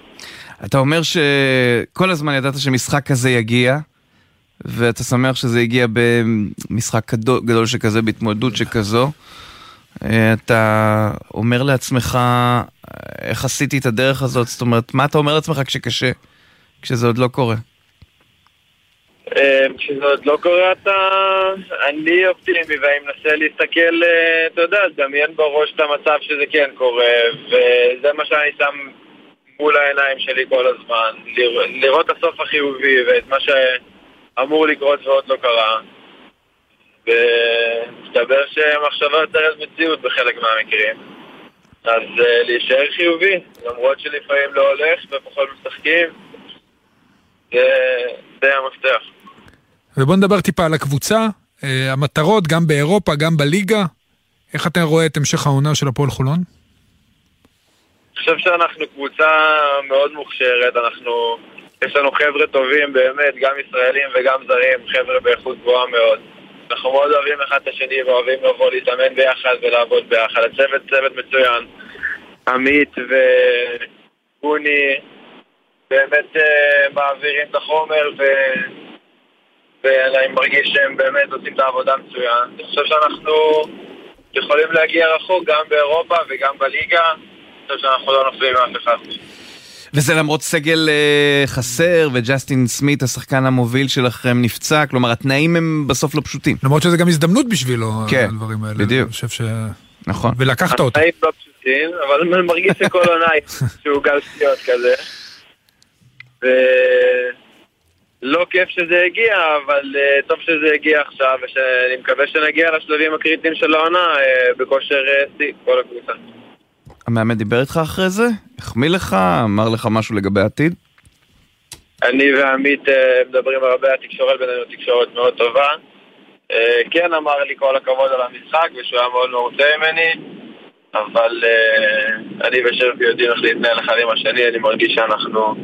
אתה אומר שכל הזמן ידעת שמשחק כזה יגיע, ואתה שמח שזה הגיע במשחק גדול שכזה, בהתמודדות שכזו. אתה אומר לעצמך, איך עשיתי את הדרך הזאת? זאת אומרת, מה אתה אומר לעצמך כשקשה, כשזה עוד לא קורה? אה, כשזה עוד לא קורה אתה... אני אופטימי ואני מנסה להסתכל, אה, אתה יודע, לדמיין בראש את המצב שזה כן קורה וזה מה שאני שם מול העיניים שלי כל הזמן לראות את הסוף החיובי ואת מה שאמור לקרות ועוד לא קרה. ומסתבר שמחשבה יוצרת מציאות בחלק מהמקרים. אז אה, להישאר חיובי למרות שלפעמים לא הולך ופחות משחקים זה, זה המפתח. ובוא נדבר טיפה על הקבוצה, אה, המטרות גם באירופה, גם בליגה. איך אתה רואה את המשך העונה של הפועל חולון? אני חושב שאנחנו קבוצה מאוד מוכשרת, אנחנו... יש לנו חבר'ה טובים באמת, גם ישראלים וגם זרים, חבר'ה באיכות גבוהה מאוד. אנחנו מאוד אוהבים אחד את השני ואוהבים לבוא להתאמן ביחד ולעבוד ביחד. הצוות צוות מצוין. עמית וגוני באמת uh, מעבירים את החומר ו... ואני מרגיש שהם באמת עושים את העבודה מצוין. אני חושב שאנחנו יכולים להגיע רחוק גם באירופה וגם בליגה. אני חושב שאנחנו לא נופלים מאף אחד. וזה למרות סגל uh, חסר, וג'סטין סמית, השחקן המוביל שלכם, נפצע, כלומר התנאים הם בסוף לא פשוטים. למרות שזה גם הזדמנות בשבילו, כן, הדברים האלה. בדיוק. אני חושב ש... נכון. ולקחת אותו. התנאים לא פשוטים, אבל אני מרגיש שכל עונה [laughs] שהוא גל שטויות כזה. ו... לא כיף שזה הגיע, אבל uh, טוב שזה הגיע עכשיו, ואני מקווה שנגיע לשלבים הקריטיים של העונה uh, בכושר אה, שיא, uh, כל הקבוצה. המאמן דיבר איתך אחרי זה? החמיא לך? אמר לך משהו לגבי העתיד? אני ועמית uh, מדברים הרבה, התקשורת בינינו תקשורת מאוד טובה. Uh, כן אמר לי כל הכבוד על המשחק, ושהוא היה מאוד מרוצה ממני, אבל uh, אני ושרפי יודעים איך להתנהל אחד עם השני, אני מרגיש שאנחנו...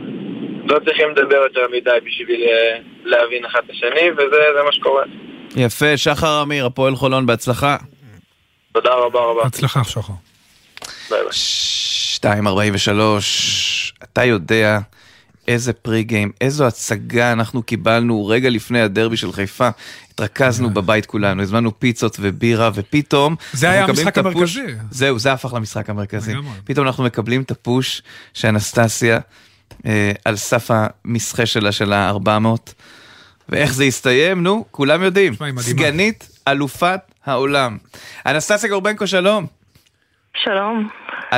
לא צריכים לדבר יותר מדי בשביל אה, להבין אחד את השני, וזה מה שקורה. יפה, שחר אמיר, הפועל חולון, בהצלחה. תודה רבה רבה. בהצלחה, שחר. ביי ביי. 2.43, אתה יודע איזה פרי גיים, איזו הצגה אנחנו קיבלנו רגע לפני הדרבי של חיפה. התרכזנו אה. בבית כולנו, הזמנו פיצות ובירה, ופתאום... זה היה המשחק המרכזי. זהו, זה הפך למשחק המרכזי. פתאום אנחנו מקבלים את הפוש שאנסטסיה אה, על סף המסחה שלה של ה-400. ואיך זה יסתיים? נו, כולם יודעים. סגנית אלופת העולם. אנסטסיה גורבנקו, שלום. שלום.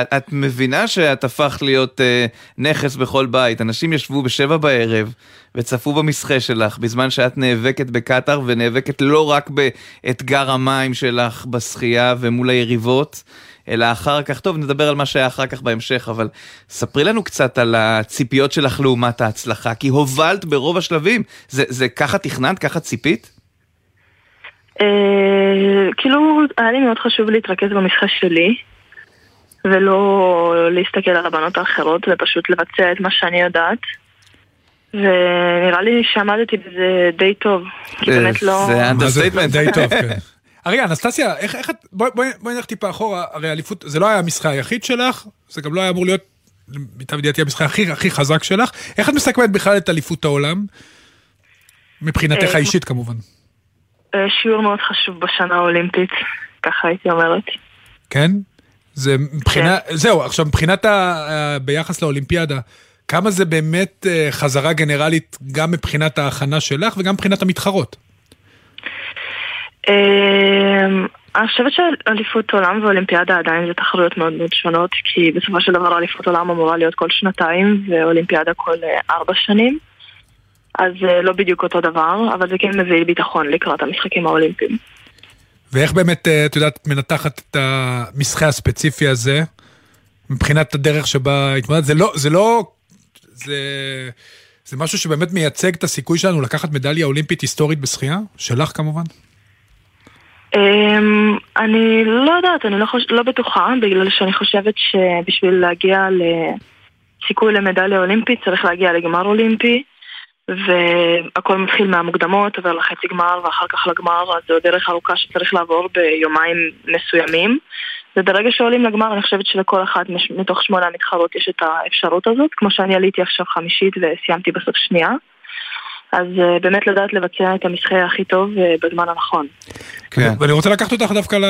את, את מבינה שאת הפכת להיות uh, נכס בכל בית. אנשים ישבו בשבע בערב וצפו במסחה שלך בזמן שאת נאבקת בקטאר ונאבקת לא רק באתגר המים שלך בשחייה ומול היריבות, אלא אחר כך, טוב, נדבר על מה שהיה אחר כך בהמשך, אבל ספרי לנו קצת על הציפיות שלך לעומת ההצלחה, כי הובלת ברוב השלבים. זה, זה ככה תכננת, ככה ציפית? אה, כאילו, היה לי מאוד חשוב להתרכז במשחק שלי, ולא להסתכל על הבנות האחרות, ופשוט לבצע את מה שאני יודעת. ונראה לי שעמדתי בזה די טוב, כי אה, באמת לא... זה understatement. די טוב, [laughs] כן. אנסטסיה, איך, איך את, בואי בוא, בוא נלך טיפה אחורה, הרי אליפות, זה לא היה המשחק היחיד שלך, זה גם לא היה אמור להיות, למיטב ידיעתי, המשחק הכי, הכי חזק שלך. איך את מסכמת בכלל את אליפות העולם? מבחינתך אה, האישית כמובן. אה, שיעור מאוד חשוב בשנה האולימפית, ככה הייתי אומרת. כן? זה מבחינה, כן. זהו, עכשיו מבחינת ה... ביחס לאולימפיאדה, כמה זה באמת אה, חזרה גנרלית גם מבחינת ההכנה שלך וגם מבחינת המתחרות? אמ, אני חושבת שאליפות עולם ואולימפיאדה עדיין זה תחרויות מאוד מאוד שונות כי בסופו של דבר אליפות עולם אמורה להיות כל שנתיים ואולימפיאדה כל אה, ארבע שנים אז אה, לא בדיוק אותו דבר, אבל זה כן מביא ביטחון לקראת המשחקים האולימפיים. ואיך באמת, אה, את יודעת, מנתחת את המשחק הספציפי הזה, מבחינת הדרך שבה התמודדת? זה לא, זה לא, זה זה משהו שבאמת מייצג את הסיכוי שלנו לקחת מדליה אולימפית היסטורית בשחייה? שלך כמובן? אמ, אני לא יודעת, אני לא, חוש... לא בטוחה, בגלל שאני חושבת שבשביל להגיע לסיכוי למדליה אולימפית צריך להגיע לגמר אולימפי והכל מתחיל מהמוקדמות, עובר לחצי גמר ואחר כך לגמר, אז זו דרך ארוכה שצריך לעבור ביומיים מסוימים. וברגע שעולים לגמר אני חושבת שלכל אחת מתוך שמונה המתחרות יש את האפשרות הזאת, כמו שאני עליתי עכשיו חמישית וסיימתי בסוף שנייה. אז uh, באמת לדעת לבצע את המשחק הכי טוב uh, בזמן הנכון. כן. ואני רוצה לקחת אותך דווקא ל...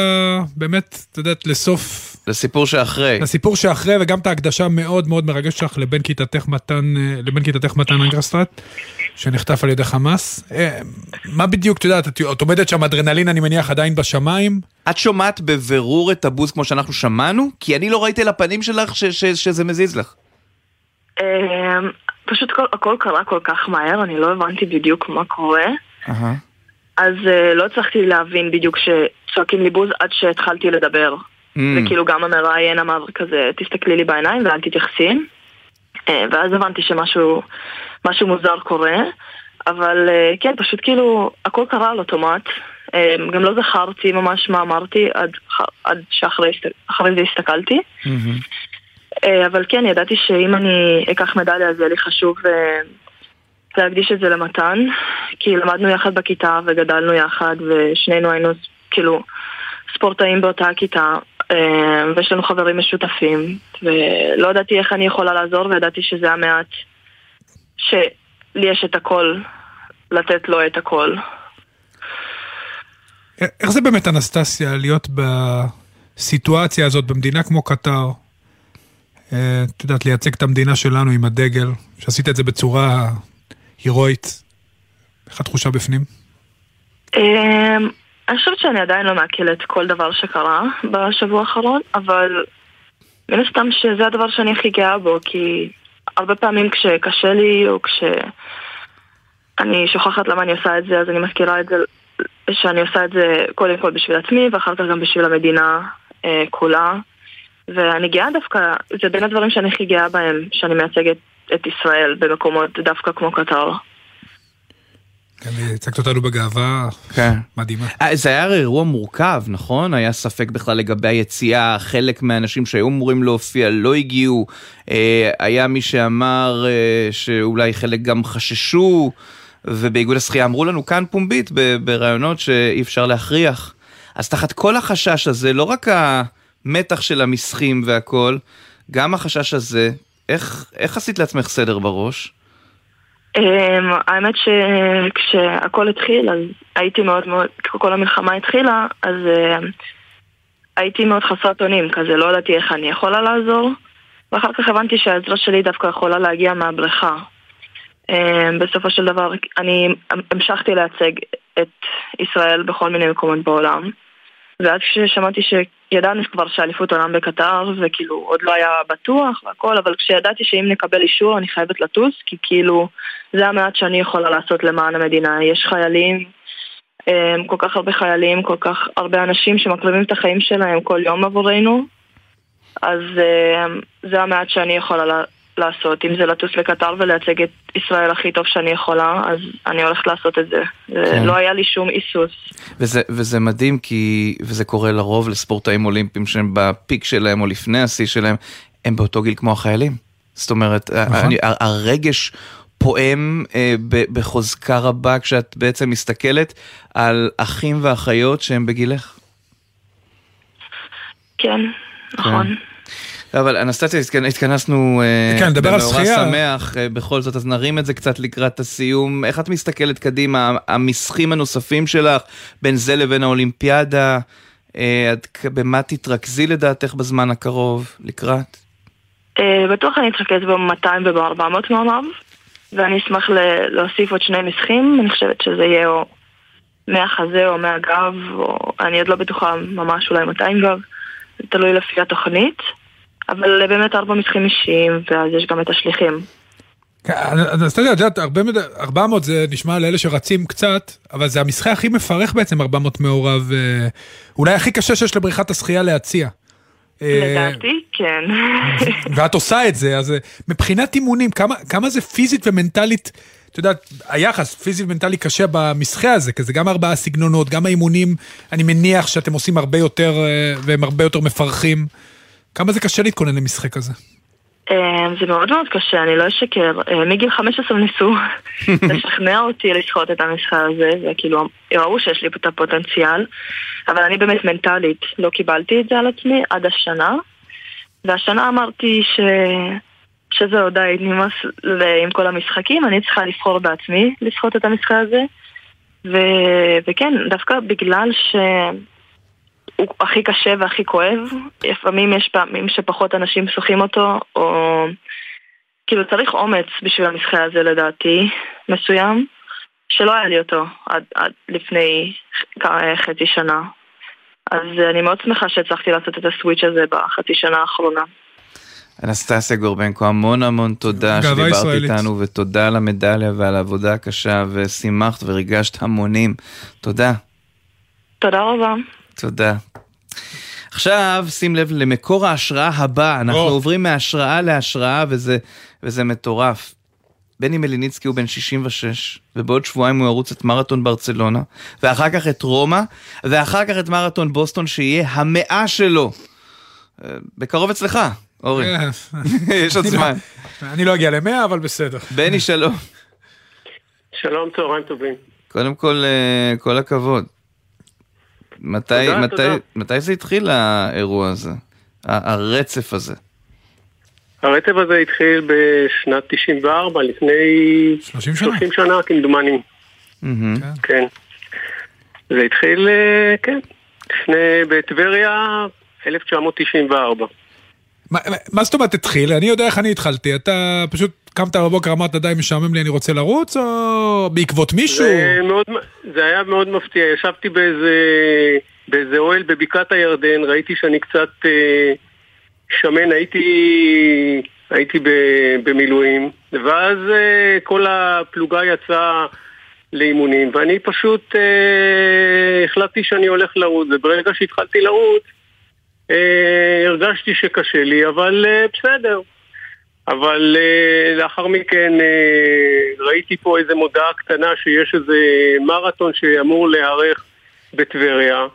באמת, את יודעת, לסוף... לסיפור שאחרי. לסיפור שאחרי, וגם את ההקדשה המאוד מאוד מרגשת שלך לבן כיתתך מתן, אה, לבן כיתתך מתן אנגרסטרט, שנחטף על ידי חמאס. מה בדיוק, את יודעת, את, עומדת שם אדרנלין, אני מניח, עדיין בשמיים? את שומעת בבירור את הבוז כמו שאנחנו שמענו? כי אני לא ראיתי על הפנים שלך ש- ש- שזה מזיז לך. אמ, פשוט כל, הכל קרה כל כך מהר, אני לא הבנתי בדיוק מה קורה. אז uh, לא הצלחתי להבין בדיוק שצועקים לי בוז עד שהתחלתי לדבר. Mm. וכאילו גם המראיין אמר כזה, תסתכלי לי בעיניים ואל תתייחסי. Uh, ואז הבנתי שמשהו משהו מוזר קורה. אבל uh, כן, פשוט כאילו, הכל קרה על אוטומט. Uh, גם לא זכרתי ממש מה אמרתי עד, עד שאחרי זה הסתכלתי. אה, אבל כן, ידעתי שאם אני אקח מדליה אז יהיה לי חשוב אה, להקדיש את זה למתן, כי למדנו יחד בכיתה וגדלנו יחד ושנינו היינו כאילו ספורטאים באותה הכיתה אה, ויש לנו חברים משותפים ולא ידעתי איך אני יכולה לעזור וידעתי שזה המעט שלי יש את הכל, לתת לו את הכל. איך זה באמת, אנסטסיה, להיות בסיטואציה הזאת במדינה כמו קטר, אה, את יודעת, לייצג את המדינה שלנו עם הדגל, שעשית את זה בצורה הירואית. איך התחושה בפנים? אני חושבת שאני עדיין לא מעכלת כל דבר שקרה בשבוע האחרון, אבל מן הסתם שזה הדבר שאני הכי גאה בו, כי הרבה פעמים כשקשה לי או כשאני שוכחת למה אני עושה את זה, אז אני מזכירה את זה, שאני עושה את זה קודם כל בשביל עצמי ואחר כך גם בשביל המדינה אה, כולה. ואני גאה דווקא, זה בין הדברים שאני הכי גאה בהם, שאני מייצגת את ישראל במקומות דווקא כמו קטר. כן, הצגת אותנו בגאווה כן. מדהימה. אה, זה היה אירוע מורכב, נכון? היה ספק בכלל לגבי היציאה, חלק מהאנשים שהיו אמורים להופיע לא הגיעו, אה, היה מי שאמר אה, שאולי חלק גם חששו, ובאיגוד השחייה אמרו לנו כאן פומבית בראיונות שאי אפשר להכריח. אז תחת כל החשש הזה, לא רק. המתח של המסחים והכל, גם החשש הזה, איך, איך עשית לעצמך סדר בראש? אמ, האמת שכשהכל התחיל, אז הייתי מאוד מאוד, כשכל המלחמה התחילה, אז אמ, הייתי מאוד חסרת אונים, כזה לא ידעתי איך אני יכולה לעזור, ואחר כך הבנתי שהעזרה שלי דווקא יכולה להגיע מהבריכה. אמ, בסופו של דבר, אני המשכתי לייצג את ישראל בכל מיני מקומות בעולם. ואז כששמעתי שידענו כבר שאליפות עולם בקטר, וכאילו עוד לא היה בטוח והכל, אבל כשידעתי שאם נקבל אישור אני חייבת לטוס, כי כאילו זה המעט שאני יכולה לעשות למען המדינה. יש חיילים, אמ, כל כך הרבה חיילים, כל כך הרבה אנשים שמקריבים את החיים שלהם כל יום עבורנו, אז אמ, זה המעט שאני יכולה לעשות. אם זה לטוס לקטר ולייצג את ישראל הכי טוב שאני יכולה, אז אני הולכת לעשות את זה. כן. לא היה לי שום היסוס. וזה, וזה מדהים כי, וזה קורה לרוב לספורטאים אולימפיים שהם בפיק שלהם או לפני השיא שלהם, הם באותו גיל כמו החיילים. זאת אומרת, נכון. אני, הרגש פועם אה, בחוזקה רבה כשאת בעצם מסתכלת על אחים ואחיות שהם בגילך. כן, נכון. כן. אבל אנסטציה, התכנסנו אה, כן, נדבר על שחייה. שמח, אה, בכל זאת, אז נרים את זה קצת לקראת הסיום. איך את מסתכלת קדימה, המסחים הנוספים שלך, בין זה לבין האולימפיאדה, אה, במה תתרכזי לדעתך בזמן הקרוב, לקראת? בטוח אני אתרכז ב-200 וב-400 מערב, ואני אשמח להוסיף עוד שני מסחים, אני חושבת שזה יהיה או מהחזה או מהגב, או אני עוד לא בטוחה ממש אולי 200 גב, תלוי לפי התוכנית. אבל באמת ארבע מתחים אישיים, ואז יש גם את השליחים. כן, אז אתה יודע, את יודעת, 400 זה נשמע לאלה שרצים קצת, אבל זה המשחק הכי מפרך בעצם, 400 מעורב, אה, אולי הכי קשה שיש לבריכת השחייה להציע. לדעתי, כן. ואת עושה את זה, אז אה, מבחינת אימונים, כמה, כמה זה פיזית ומנטלית, את יודעת, היחס פיזי ומנטלי קשה במשחה הזה, כי זה גם ארבעה סגנונות, גם האימונים, אני מניח שאתם עושים הרבה יותר, אה, והם הרבה יותר מפרכים. כמה זה קשה להתכונן למשחק הזה? אה, זה מאוד מאוד קשה, אני לא אשקר. אה, מגיל 15 ניסו [laughs] לשכנע אותי לשחוט את המשחק הזה, וכאילו, ראו שיש לי את הפוטנציאל, אבל אני באמת מנטלית לא קיבלתי את זה על עצמי עד השנה, והשנה אמרתי ש... שזהו די, נמאס עם כל המשחקים, אני צריכה לבחור בעצמי לשחוט את המשחק הזה, ו... וכן, דווקא בגלל ש... הוא הכי קשה והכי כואב. לפעמים יש פעמים שפחות אנשים שוחים אותו, או... כאילו צריך אומץ בשביל המשחק הזה לדעתי, מסוים, שלא היה לי אותו עד, עד לפני חצי שנה. אז אני מאוד שמחה שהצלחתי לעשות את הסוויץ' הזה בחצי שנה האחרונה. אנסטסיה גורבנקו, המון המון תודה שדיברת ישראלית. איתנו, ותודה על המדליה ועל העבודה הקשה, ושימחת וריגשת המונים. תודה. תודה רבה. תודה. עכשיו, שים לב למקור ההשראה הבא, אנחנו oh. עוברים מהשראה להשראה, וזה, וזה מטורף. בני מליניצקי הוא בן 66, ובעוד שבועיים הוא ירוץ את מרתון ברצלונה, ואחר כך את רומא, ואחר כך את מרתון בוסטון, שיהיה המאה שלו. אה, בקרוב אצלך, אורי. [laughs] יש עוד זמן. אני לא אגיע למאה, אבל בסדר. בני, שלום. שלום, צהריים טובים. קודם כל, אה, כל הכבוד. מתי, תודה, מתי, תודה. מתי זה התחיל האירוע הזה? הרצף הזה? הרצף הזה התחיל בשנת 94, לפני 30 שנה, 30 שנה כמדומני. Mm-hmm. כן. זה התחיל, אה, כן, לפני, בטבריה, 1994. מה, מה זאת אומרת התחיל? אני יודע איך אני התחלתי. אתה פשוט קמת בבוקר, אמרת די משעמם לי, אני רוצה לרוץ, או בעקבות מישהו? זה, מאוד, זה היה מאוד מפתיע. ישבתי באיזה, באיזה אוהל בבקעת הירדן, ראיתי שאני קצת אה, שמן, הייתי, הייתי ב, במילואים, ואז אה, כל הפלוגה יצאה לאימונים, ואני פשוט אה, החלטתי שאני הולך לרוץ, וברגע שהתחלתי לרוץ, הרגשתי שקשה לי, אבל אה, בסדר. אבל uh, לאחר מכן ראיתי פה איזה מודעה קטנה שיש איזה מרתון שאמור להיערך בטבריה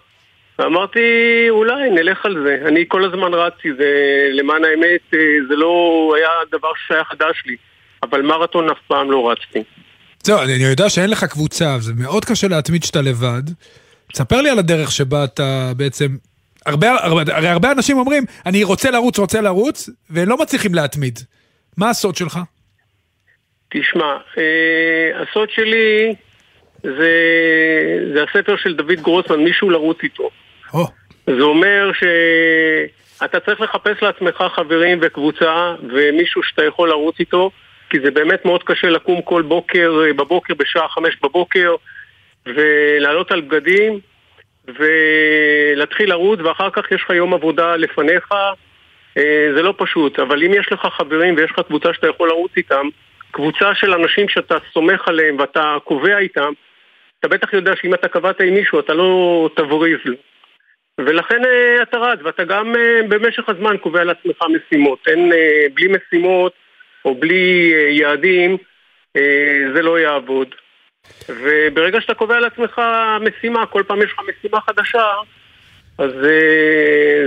ואמרתי אולי נלך על זה, אני כל הזמן רצתי, זה למען האמת זה לא היה דבר שהיה חדש לי אבל מרתון אף פעם לא רצתי. זהו, אני יודע שאין לך קבוצה, זה מאוד קשה להתמיד שאתה לבד. תספר לי על הדרך שבה אתה בעצם הרבה, הרבה, הרי הרבה אנשים אומרים, אני רוצה לרוץ, רוצה לרוץ, ולא מצליחים להתמיד. מה הסוד שלך? תשמע, אה, הסוד שלי זה, זה הספר של דוד גרוסמן, מישהו לרוץ איתו. Oh. זה אומר שאתה צריך לחפש לעצמך חברים וקבוצה ומישהו שאתה יכול לרוץ איתו, כי זה באמת מאוד קשה לקום כל בוקר, אה, בבוקר בשעה חמש בבוקר, ולעלות על בגדים, ולהתחיל לרוץ, ואחר כך יש לך יום עבודה לפניך. אה, זה לא פשוט, אבל אם יש לך חברים ויש לך קבוצה שאתה יכול לרוץ איתם, קבוצה של אנשים שאתה סומך עליהם ואתה קובע איתם, אתה בטח יודע שאם אתה קבעת עם מישהו אתה לא תבריז לו. ולכן אה, אתה רץ, ואתה גם אה, במשך הזמן קובע לעצמך משימות. אין, בלי משימות או בלי יעדים, זה לא יעבוד. וברגע שאתה קובע לעצמך משימה, כל פעם יש לך משימה חדשה, אז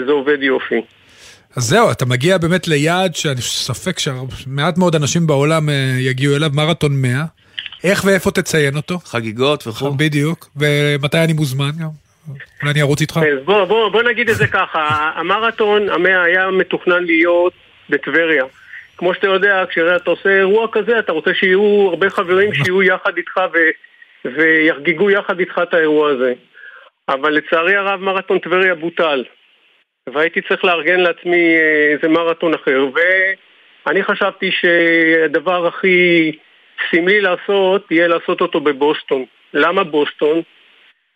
זה עובד יופי. אז זהו, אתה מגיע באמת ליעד שאני ספק שמעט מאוד אנשים בעולם אה, יגיעו אליו, מרתון 100. איך ואיפה תציין אותו? חגיגות וכו'. בדיוק, ומתי אני מוזמן גם? אולי אני ארוץ איתך? אז בוא, בוא, בוא נגיד את זה ככה, המרתון המאה היה מתוכנן להיות בטבריה. כמו שאתה יודע, כשאתה עושה אירוע כזה, אתה רוצה שיהיו הרבה חברים שיהיו יחד איתך ו... ויחגגו יחד איתך את האירוע הזה. אבל לצערי הרב מרתון טבריה בוטל. והייתי צריך לארגן לעצמי אה, איזה מרתון אחר, ואני חשבתי שהדבר הכי סמלי לעשות, יהיה לעשות אותו בבוסטון. למה בוסטון?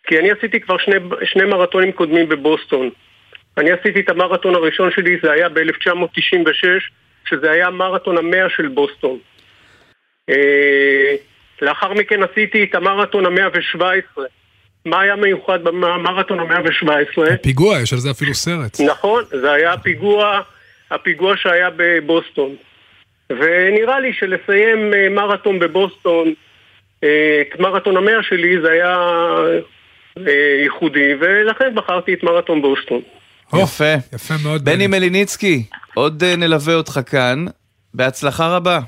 כי אני עשיתי כבר שני, שני מרתונים קודמים בבוסטון. אני עשיתי את המרתון הראשון שלי, זה היה ב-1996, שזה היה מרתון המאה של בוסטון. אה, לאחר מכן עשיתי את המרתון המאה ושבע עשרה, מה היה מיוחד במרתון המאה ו-17? פיגוע, יש על זה אפילו סרט. נכון, זה היה הפיגוע, הפיגוע שהיה בבוסטון. ונראה לי שלסיים אה, מרתון בבוסטון, אה, את מרתון המאה שלי, זה היה ייחודי, ולכן בחרתי את מרתון בוסטון. יפה. יפה מאוד. בני מליניצקי, עוד נלווה אותך כאן. בהצלחה רבה.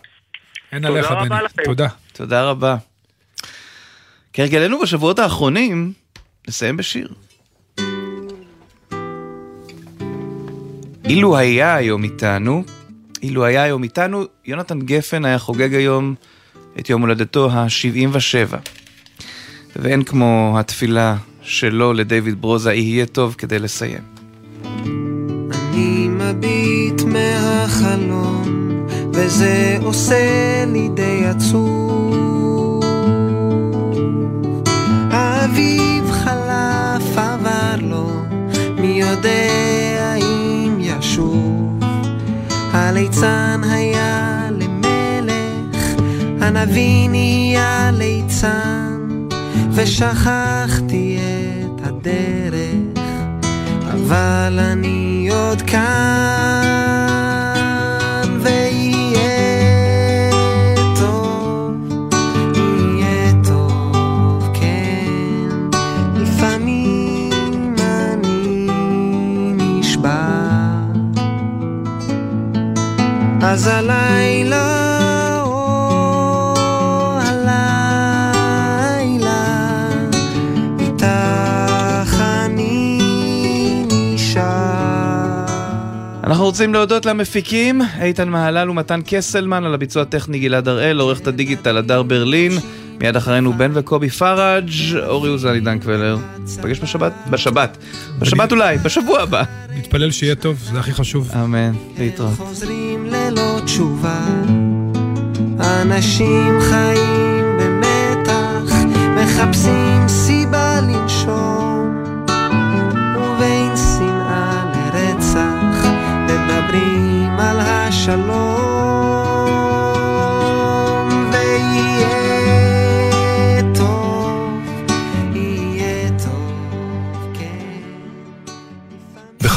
אין עליך, בני. תודה. תודה רבה. כהרגלנו בשבועות האחרונים, נסיים בשיר. אילו היה היום איתנו, אילו היה היום איתנו, יונתן גפן היה חוגג היום את יום הולדתו ה-77. ואין כמו התפילה שלו לדיוויד ברוזה, יהיה טוב כדי לסיים. אני מביט מהחלום, וזה עושה לי די עצוב. האביב חלף עבר לו, מי יודע אם ישוב. הליצן היה למלך, הנביא נהיה ליצן, ושכחתי את הדרך, אבל אני עוד כאן, ויהיה טוב, יהיה טוב, כן, לפעמים אני נשבע. אז הלילה, אנחנו רוצים להודות למפיקים, איתן מהלל ומתן קסלמן, על הביצוע הטכני גלעד הראל, עורכת הדיגיטל הדר ברלין, מיד אחרינו בן וקובי פראג', אורי אוזן, עידן קבלר. נפגש בשבת? בשבת. בשבת אולי, בשבוע הבא. נתפלל שיהיה טוב, זה הכי חשוב. אמן, להתראות. חוזרים ללא תשובה, אנשים חיים במתח, מחפשים סיבה לנשום, על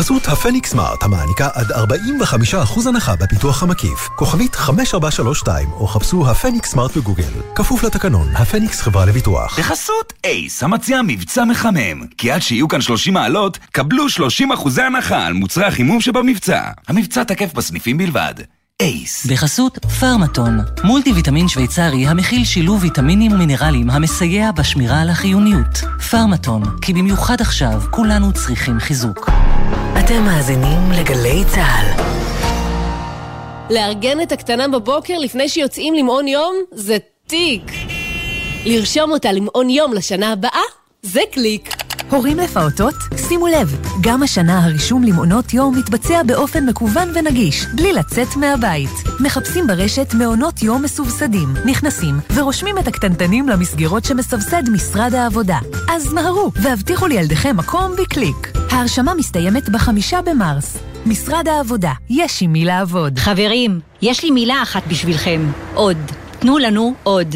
בחסות הפניקס סמארט המעניקה עד 45% הנחה בפיתוח המקיף. כוכבית 5432 או חפשו הפניקס סמארט בגוגל. כפוף לתקנון, הפניקס חברה לביטוח. בחסות אייס, המציע מבצע מחמם. כי עד שיהיו כאן 30 מעלות, קבלו 30 אחוזי הנחה על מוצרי החימום שבמבצע. המבצע תקף בסניפים בלבד. אייס. בחסות פרמטון, מולטי ויטמין שוויצרי המכיל שילוב ויטמינים ומינרלים המסייע בשמירה על החיוניות. פרמטון, כי במיוחד עכשיו כולנו צריכים חיזוק. אתם מאזינים לגלי צה"ל. לארגן את הקטנה בבוקר לפני שיוצאים למעון יום זה תיק. לרשום אותה למעון יום לשנה הבאה זה קליק. הורים לפעוטות? שימו לב, גם השנה הרישום למעונות יום מתבצע באופן מקוון ונגיש, בלי לצאת מהבית. מחפשים ברשת מעונות יום מסובסדים, נכנסים ורושמים את הקטנטנים למסגרות שמסבסד משרד העבודה. אז מהרו והבטיחו לילדיכם מקום בקליק. ההרשמה מסתיימת בחמישה במרס. משרד העבודה, יש עם מי לעבוד. חברים, יש לי מילה אחת בשבילכם. עוד. תנו לנו עוד.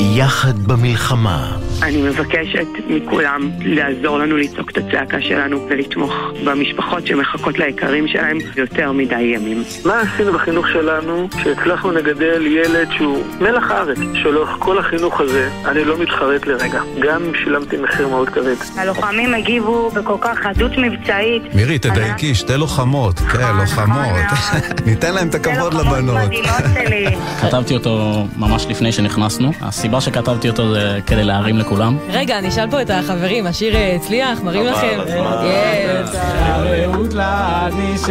יחד במלחמה. אני מבקשת מכולם לעזור לנו לצעוק את הצעקה שלנו ולתמוך במשפחות שמחכות ליקרים שלהם יותר מדי ימים. מה עשינו בחינוך שלנו שהצלחנו לגדל ילד שהוא מלח הארץ, שלאורך כל החינוך הזה אני לא מתחרט לרגע, גם אם שילמתי מחיר מאוד כבד. הלוחמים הגיבו בכל כך חדות מבצעית. מירי, תדייקי, שתי לוחמות. כן, לוחמות. [laughs] ניתן להם את הכבוד לבנות. כתבתי אותו ממש לפני שנכנסנו. הסיבה שכתבתי אותו זה כדי להרים לכולם. רגע, אני אשאל פה את החברים, השיר אה, הצליח? מראים לכם? יס.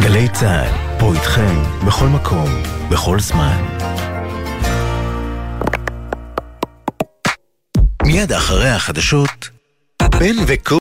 גלי צה"ל, פה איתכם, בכל מקום, בכל זמן. מיד אחרי החדשות, בן וקו...